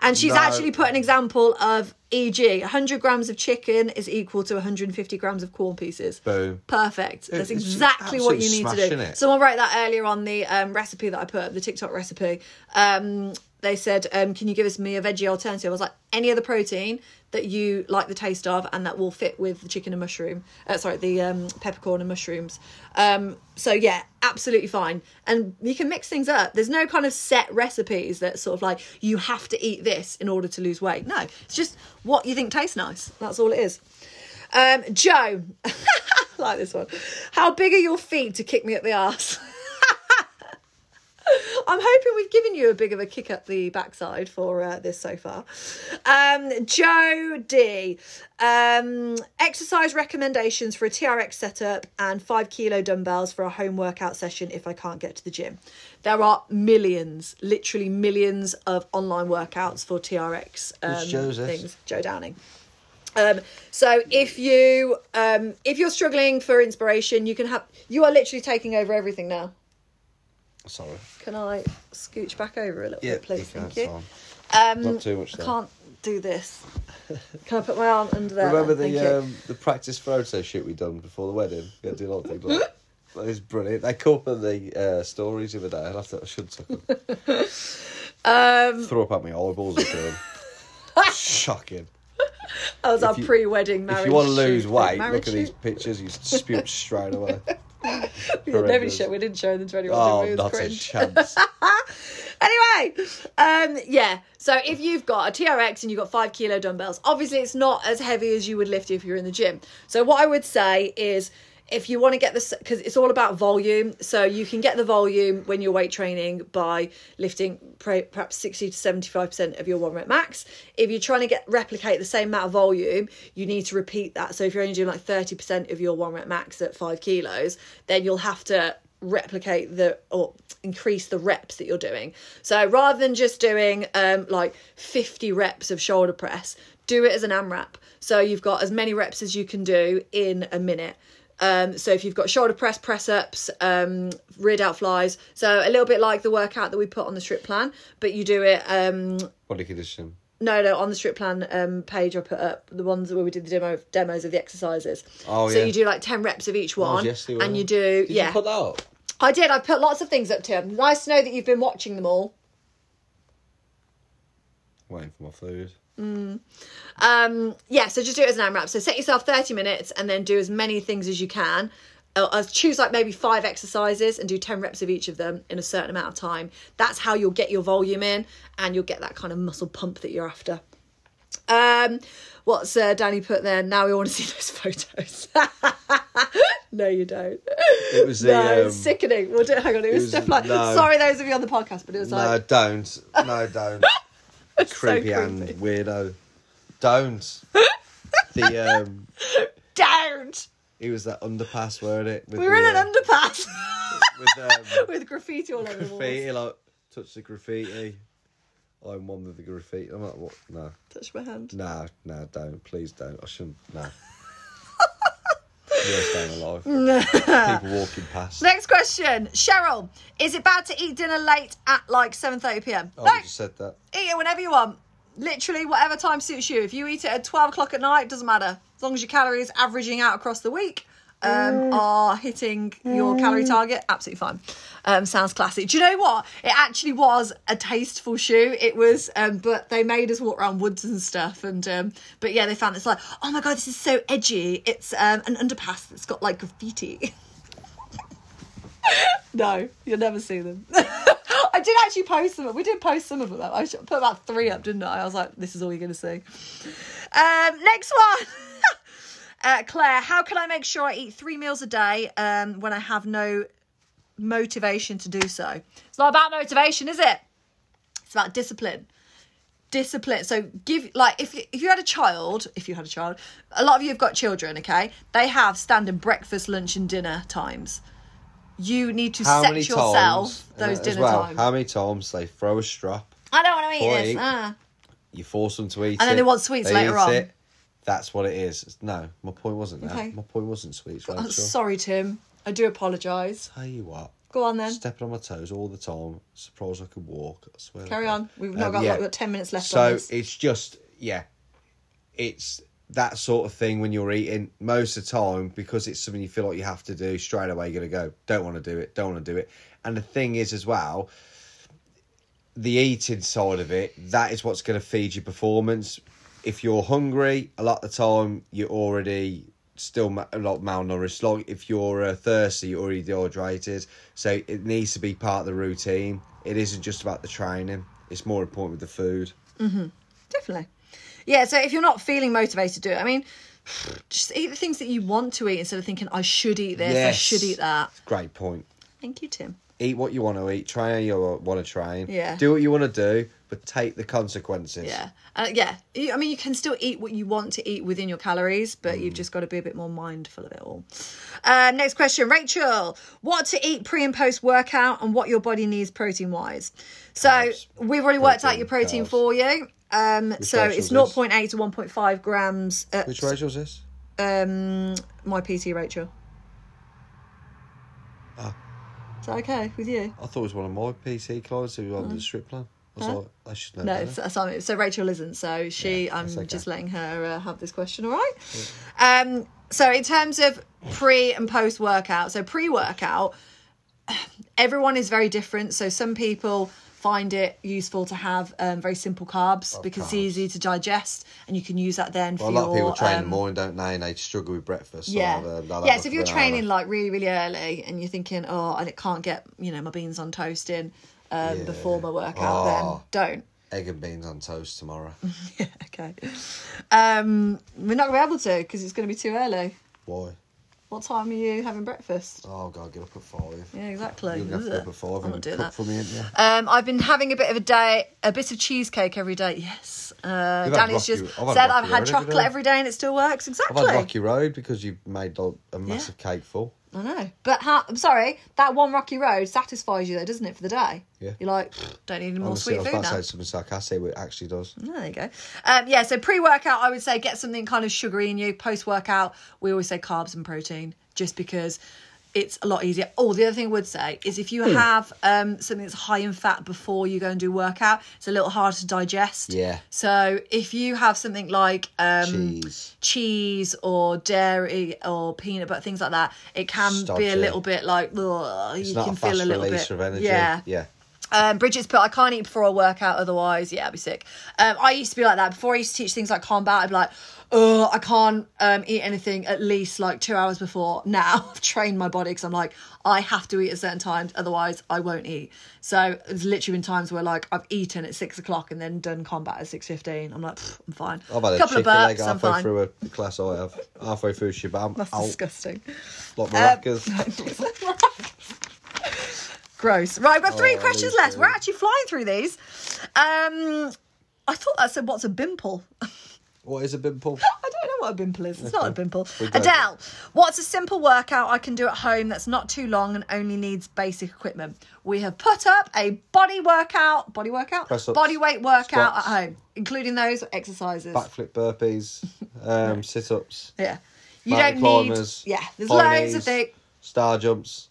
And she's No. actually put an example of, e.g., 100 grams of chicken is equal to 150 grams of Quorn pieces. Boom. Perfect. That's exactly what you need to do. it. Someone wrote that earlier on the um, recipe that I put up, the TikTok recipe. Um, they said, um, "Can you give us me a veggie alternative?" I was like, "Any other protein that you like the taste of and that will fit with the chicken and mushroom. Uh, sorry, the um, peppercorn and mushrooms." Um, so yeah, absolutely fine. And you can mix things up. There's no kind of set recipes that sort of like you have to eat this in order to lose weight. No, it's just what you think tastes nice. That's all it is. Um, Joe, like this one. How big are your feet to kick me up the arse? I'm hoping we've given you a big of a kick up the backside for uh, this so far. Um, Joe D. Um, exercise recommendations for a TRX setup and five kilo dumbbells for a home workout session if I can't get to the gym. There are millions, literally millions of online workouts for TRX um, things. Joe Downing. Um, so if you um, if you're struggling for inspiration, you can have you are literally taking over everything now. Sorry. Can I scooch back over a little Yeah, bit, please? you Thank you. Um, Not too much, I can't do this. Can I put my arm under there? Remember then? the um, the practice photo shoot we done before the wedding? We had to do a lot of things like that. That was brilliant. They come up the uh, stories the other day. I, to, I should took them. Um, Throw up at my eyeballs them. Shocking. that was our you- pre-wedding marriage. if you want to lose shoot. weight, look at these pictures. You spew straight away. We never show. We didn't show them to anyone. Oh, we? Not a chance. anyway, um, yeah. So if you've got a TRX and you've got five kilo dumbbells, obviously it's not as heavy as you would lift if you're in the gym. So what I would say is if you want to get this because it's all about volume so you can get the volume when you're weight training by lifting perhaps 60 to 75% of your one rep max if you're trying to get replicate the same amount of volume you need to repeat that so if you're only doing like 30% of your one rep max at five kilos then you'll have to replicate the or increase the reps that you're doing. So rather than just doing um like 50 reps of shoulder press, do it as an AMRAP. So you've got as many reps as you can do in a minute. Um, so if you've got shoulder press, press ups, um, rear delt flies, so a little bit like the workout that we put on the strip plan, but you do it um, Body condition. no, no, on the strip plan um, page, I put up the ones where we did the demo demos of the exercises. Oh, so yeah. you do like ten reps of each was one, yesterday, and you do Did yeah. you put that up? I did. I've put lots of things up to him. Nice to know that you've been watching them all. Waiting for my food. Um, yeah, so just do it as an AMRAP. So set yourself 30 minutes and then do as many things as you can. Uh, uh, choose like maybe five exercises and do 10 reps of each of them in a certain amount of time. That's how you'll get your volume in and you'll get that kind of muscle pump that you're after. Um, what's uh, Danny put there? Now we want to see those photos. no, you don't. It was the. no, um, sickening. We'll do, hang on, it was, was- stuff like. no. Sorry, those of you on the podcast, but it was no, like. No, don't. No, don't. it's so creepy and weirdo. Don't. the um, Don't. it was that underpass, weren't it? With We were in the, an underpass uh, with um, with graffiti all over the graffiti, walls. like touch the graffiti. I'm one with the graffiti. I'm like, what? No, Touch my hand. no, no, don't. Please don't. I shouldn't. No. Of my life. People walking past. Next question, Cheryl. Is it bad to eat dinner late at like 7:30 p.m.? Oh, no, you just said that. eat it whenever you want. Literally, whatever time suits you. If you eat it at 12 o'clock at night, doesn't matter. As long as your calories averaging out across the week um, are hitting your calorie target, absolutely fine. Um, sounds classy. Do you know what? It actually was a tasteful shoe. It was, um, but they made us walk around woods and stuff. And um, but yeah, they found it's like, oh my god, this is so edgy. It's um, an underpass that's got like graffiti. no, you'll never see them. I did actually post them. We did post some of them. Though. I put about three up, didn't I? I was like, this is all you're going to see. Um, next one. uh, Claire, how can I make sure I eat three meals a day um, when I have no motivation to do so? It's not about motivation, is it? It's about discipline. Discipline. So give like if you, if you had a child, if you had a child, a lot of you have got children. Okay, they have standard breakfast, lunch, and dinner times. You need to How set many yourself times? those uh, dinner well, times. How many times they throw a strap? I don't want to eat this. Ah. You force them to eat And then they want sweets they later eat on. It. That's what it is. No, my point wasn't that. Okay. My point wasn't sweets. Oh, Rachel. sorry, Tim. I do apologise. Tell you what, Go on then. stepping on my toes all the time. Surprised I could walk. I swear. Carry on. We've not Um, got, yeah. like, got 10 minutes left So it's just yeah, it's that sort of thing when you're eating. Most of the time, because it's something you feel like you have to do straight away. You're gonna go. Don't want to do it. Don't want to do it. And the thing is, as well, the eating side of it, that is what's going to feed your performance. If you're hungry, a lot of the time you're already still ma- a lot malnourished. Like if you're uh, thirsty, you're already dehydrated. So it needs to be part of the routine. It isn't just about the training. It's more important with the food. Mm-hmm. Definitely. Yeah, so if you're not feeling motivated to do it, I mean, just eat the things that you want to eat instead of thinking, I should eat this, I should eat that. Great point. Thank you, Tim. Eat what you want to eat. Train how you want to train. Yeah. Do what you want to do, but take the consequences. Yeah. Uh, yeah. I mean, you can still eat what you want to eat within your calories, but Mm. you've just got to be a bit more mindful of it all. Uh, next question, Rachel. What to eat pre and post workout and what your body needs protein wise? So Carbs. we've already worked out your protein carbs. for you. Um, so Rachel's it's this? 0.8 to 1.5 grams. At, Which Rachel's this? um, my PT, Rachel. Ah. Is that okay with you? I thought it was one of my PC clients who was on the strip plan. I Huh? like, I should know. No, it's, so, so Rachel isn't. So she, Yeah, I'm okay. just letting her uh, have this question. All right. Um. So in terms of pre and post workout, so pre workout, everyone is very different. So some people find it useful to have um, very simple carbs because it's easy to digest, and you can use that then Well, a for lot of people your. train in um, the morning, don't they? And they struggle with breakfast. so yeah, they'll- they'll yeah. So if you're training like really, really early, and you're thinking, oh, I it can't get you know my beans on toast in um, Yeah. before my workout, Oh. then don't. egg and beans on toast tomorrow. Yeah, okay. Um, we're not going to be able to because it's going to be too early. Why? What time are you having breakfast? Oh God, get up at five. Yeah, exactly. You're gonna have to get up at five I'm and cook that. for me, you? Um, I've been having a bit of a day, a bit of cheesecake every day. Yes. Uh, Danny's just I've said I've had Road chocolate every day and it still works. I've Exactly. had Rocky Road because you made like, a massive cake full. I know. But how, I'm sorry, that one Rocky Road satisfies you though, doesn't it, for the day? Yeah. You're like, don't need any more Honestly, I sweet was food about now. to say something sarcastic, but it actually does. Oh, there you go. Um, yeah, so pre workout, I would say get something kind of sugary in you. Post workout, we always say carbs and protein just because it's a lot easier. Oh, the other thing I would say is if you have um, something that's high in fat before you go and do workout, it's a little harder to digest. Yeah. So if you have something like um, Cheese. cheese or dairy or peanut butter, things like that, it can be a little bit like, ugh, you can feel a little release bit. of energy. Yeah. Yeah. Um, Bridget's put, I can't eat before I work out, otherwise, yeah, I'd be sick. Um, I used to be like that. Before I used to teach things like combat, I'd be like, oh, I can't um, eat anything at least like two hours before. Now I've trained my body because I'm like, I have to eat at certain times, otherwise I won't eat. So there's literally been times where like I've eaten at six o'clock and then done combat at six fifteen. I'm like, I'm fine. I've had a couple chicken of leg burps, I'm halfway fine. through a class I have. Halfway through Sh'Bam. That's Out, disgusting. like maracas. Gross. Right, we've got three Oh, questions left. We're actually flying through these. Um, I thought that said, "What's a bimple?" what is a pimple? I don't know what a pimple is. It's not a Okay. pimple. We don't. Adele, what's a simple workout I can do at home that's not too long and only needs basic equipment? We have put up a body workout, body workout, body weight workout squats. at home, including those exercises. Backflip burpees, um, sit ups, Yeah, you don't climbers. need. Yeah, there's loads of things. Star jumps,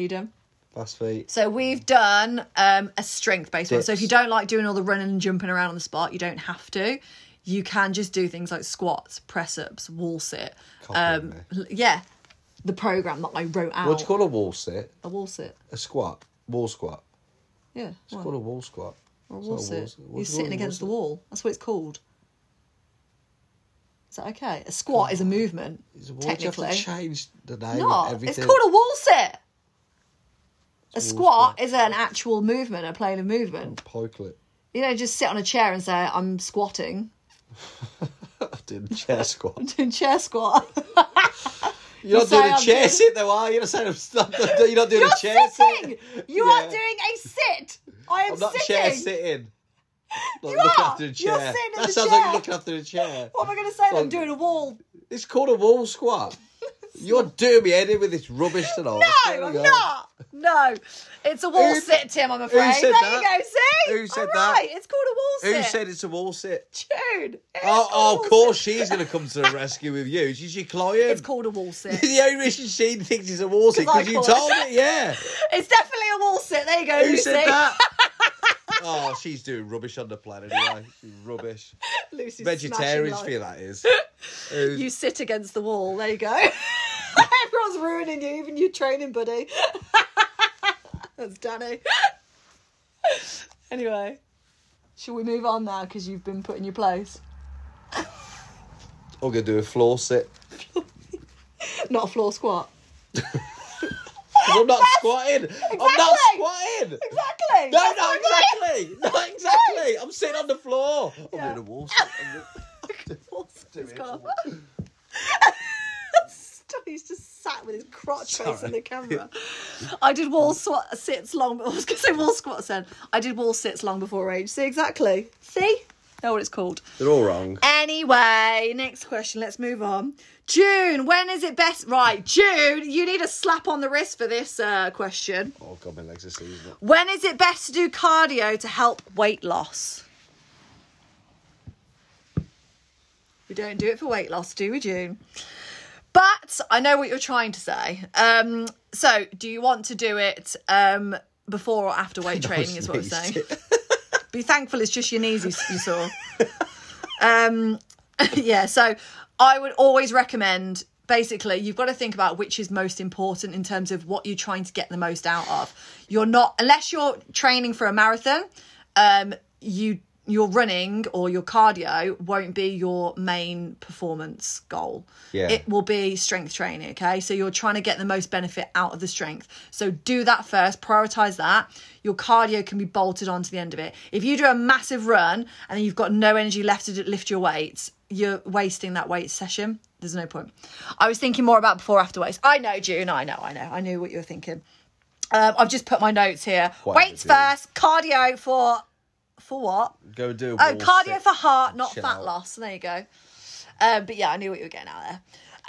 You done? fast feet. So we've done um, a strength based one. So if you don't like doing all the running and jumping around on the spot, you don't have to. You can just do things like squats, press ups, wall sit. Um, yeah, the program that I wrote out. What do you call a wall sit? a wall sit. A squat? Wall squat. Yeah, It's what? called a wall squat. or a wall not a sit. wall sit. You're sitting a against the wall wall. That's what it's called. Is that okay? A squat is a movement. sit? Why do you have technically, to change the name no, of everything? it's called a wall sit. A squat is an actual movement, a plane of movement. Pikelet. You don't just sit on a chair and say, I'm squatting. I did chair squat. I'm doing chair squat. You're not doing a I'm chair doing- sit though, are you? You're not saying I'm you're not doing You're a chair sitting. sit. You Yeah. are doing a sit. I am I'm not sitting. chair sitting. Like You looking are. after a You're chair. sitting in that the sounds chair. like you're looking after a chair. What am I going to say? I'm Like- doing a wall. It's called a wall squat. You're doing me head in with this rubbish tonight. No, I'm not. No, it's a wall Who- sit, Tim. I'm afraid. said there that? you go. See, Who said All that? right, It's called a wall sit. Who said it's a wall sit? June. It's Oh, called oh a of wall course sit. she's going to come to the rescue with you. She's your client. It's called a wall sit. the only reason she thinks it's a wall sit 'Cause I because you told it, yeah. It's definitely a wall sit. There you go. Who Lucy. said that? oh, she's doing rubbish on the planet anyway. She's rubbish. Lucy's Vegetarians feel that is. Who's- You sit against the wall. There you go. Everyone's ruining you, even your training buddy. That's Danny. Anyway, shall we move on now because you've been put in your place? I'm gonna do a floor sit. Not a floor squat. I'm not squatting. I'm not Exactly. squatting. Exactly. No, That's not exactly. Not exactly. I'm sitting on the floor. I'm Yeah. doing a wall sit. It's gone. He's just sat with his crotch facing Sorry. the camera. I did wall squat sits long. I was going to say wall squats then. I did wall sits long before age. See exactly. See, know what it's called. They're all wrong. Anyway, next question. Let's move on. June, when is it best? Right, June, you need a slap on the wrist for this uh, question. Oh god, my legs are seizing. When is it best to do cardio to help weight loss? We don't do it for weight loss, do we, June? But I know what you're trying to say. Um, so, do you want to do it um, before or after weight training? Is what I'm saying. Be thankful it's just your knees you, you saw. um, yeah, so I would always recommend. Basically, you've got to think about which is most important in terms of what you're trying to get the most out of. You're not unless you're training for a marathon. Um, you your running or your cardio won't be your main performance goal. Yeah. It will be strength training, okay? So you're trying to get the most benefit out of the strength. So do that first, prioritize that. Your cardio can be bolted onto the end of it. If you do a massive run and you've got no energy left to lift your weights, you're wasting that weight session. There's no point. I was thinking more about before after weights. I know, June. I know, I know. I knew what you were thinking. Um, I've just put my notes here. Weights first, cardio for for what? Go do Oh, cardio for heart, not fat out. loss. There you go. Um, but yeah, I knew what you were getting out there.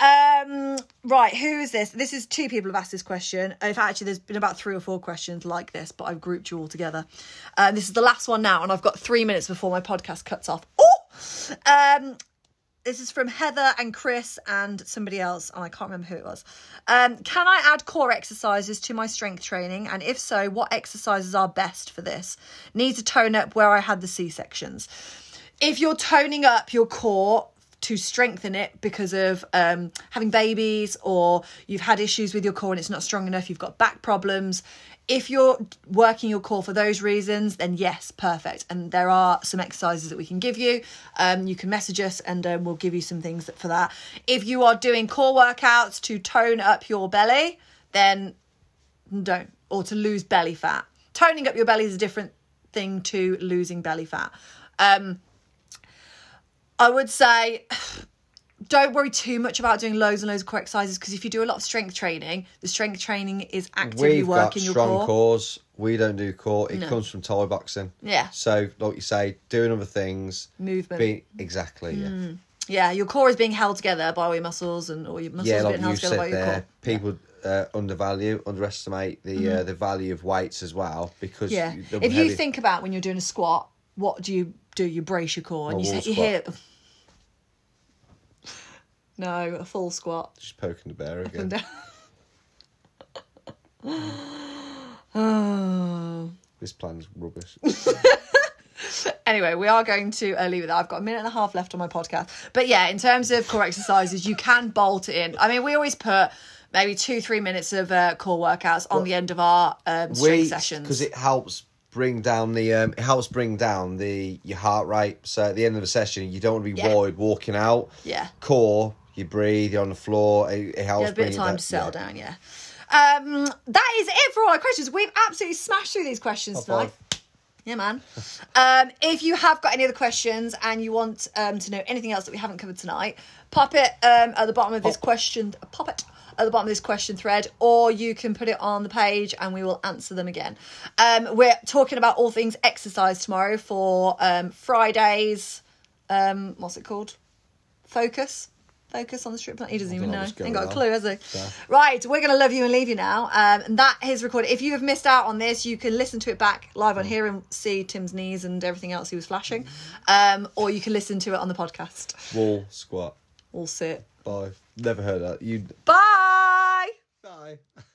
Um, right, who is this? This is two people have asked this question. In fact, actually, there's been about three or four questions like this, but I've grouped you all together. Um, this is the last one now, and I've got three minutes before my podcast cuts off. Oh, um, this is from Heather and Chris and somebody else, and I can't remember who it was. Um, can I add core exercises to my strength training? And if so, what exercises are best for this? Need to tone up where I had the C sections. If you're toning up your core to strengthen it because of um, having babies or you've had issues with your core and it's not strong enough, you've got back problems. If you're working your core for those reasons, then yes, perfect. And there are some exercises that we can give you. Um, you can message us and um, we'll give you some things for that. If you are doing core workouts to tone up your belly, then don't. Or to lose belly fat. Toning up your belly is a different thing to losing belly fat. Um, I would say don't worry too much about doing loads and loads of core exercises because if you do a lot of strength training, the strength training is actively We've got working your strong core. cores. We don't do core. It No. comes from Thai boxing. Yeah. So, like you say, doing other things. Movement. Be, exactly. Yeah. Yeah, your core is being held together by all your muscles and all your muscles Yeah, are like being you held together by said your there, core. people uh, undervalue, underestimate the uh, the value of weights as well because Yeah. the If you heavy- think about when you're doing a squat, what do you do? You brace your core and you, wall you hear. No, a full squat. She's poking the bear again. And down. oh. This plan's rubbish. Anyway, we are going to uh, leave it there. I've got a minute and a half left on my podcast. But yeah, in terms of core exercises, you can bolt it in. I mean, we always put maybe two, three minutes of uh, core workouts on the end of our um, strength sessions. because it helps bring down the um, it helps bring down the your heart rate. So at the end of the session, you don't want to be Yeah. worried walking out. Yeah. Core, you breathe, you're on the floor. It, it helps. Yeah, a bit of time down- to settle yeah. down, yeah. Um, that is it for all our questions. We've absolutely smashed through these questions High tonight. five. Yeah, man. um, if you have got any other questions and you want um, to know anything else that we haven't covered tonight, pop it um, at the bottom of this question. Pop it at the bottom of this question thread, or you can put it on the page and we will answer them again. Um, we're talking about all things exercise tomorrow for um, Fridays. Um, what's it called? Focus. Focus on the strip plan. He doesn't even know Ain't got a clue, has he? Yeah. Right, we're going to love you and leave you now. Um, and that is recorded. If you have missed out on this, you can listen to it back live on here and see Tim's knees and everything else he was flashing. Um, or you can listen to it on the podcast. Wall squat. All sit. Bye. Never heard that. You. Bye. Bye.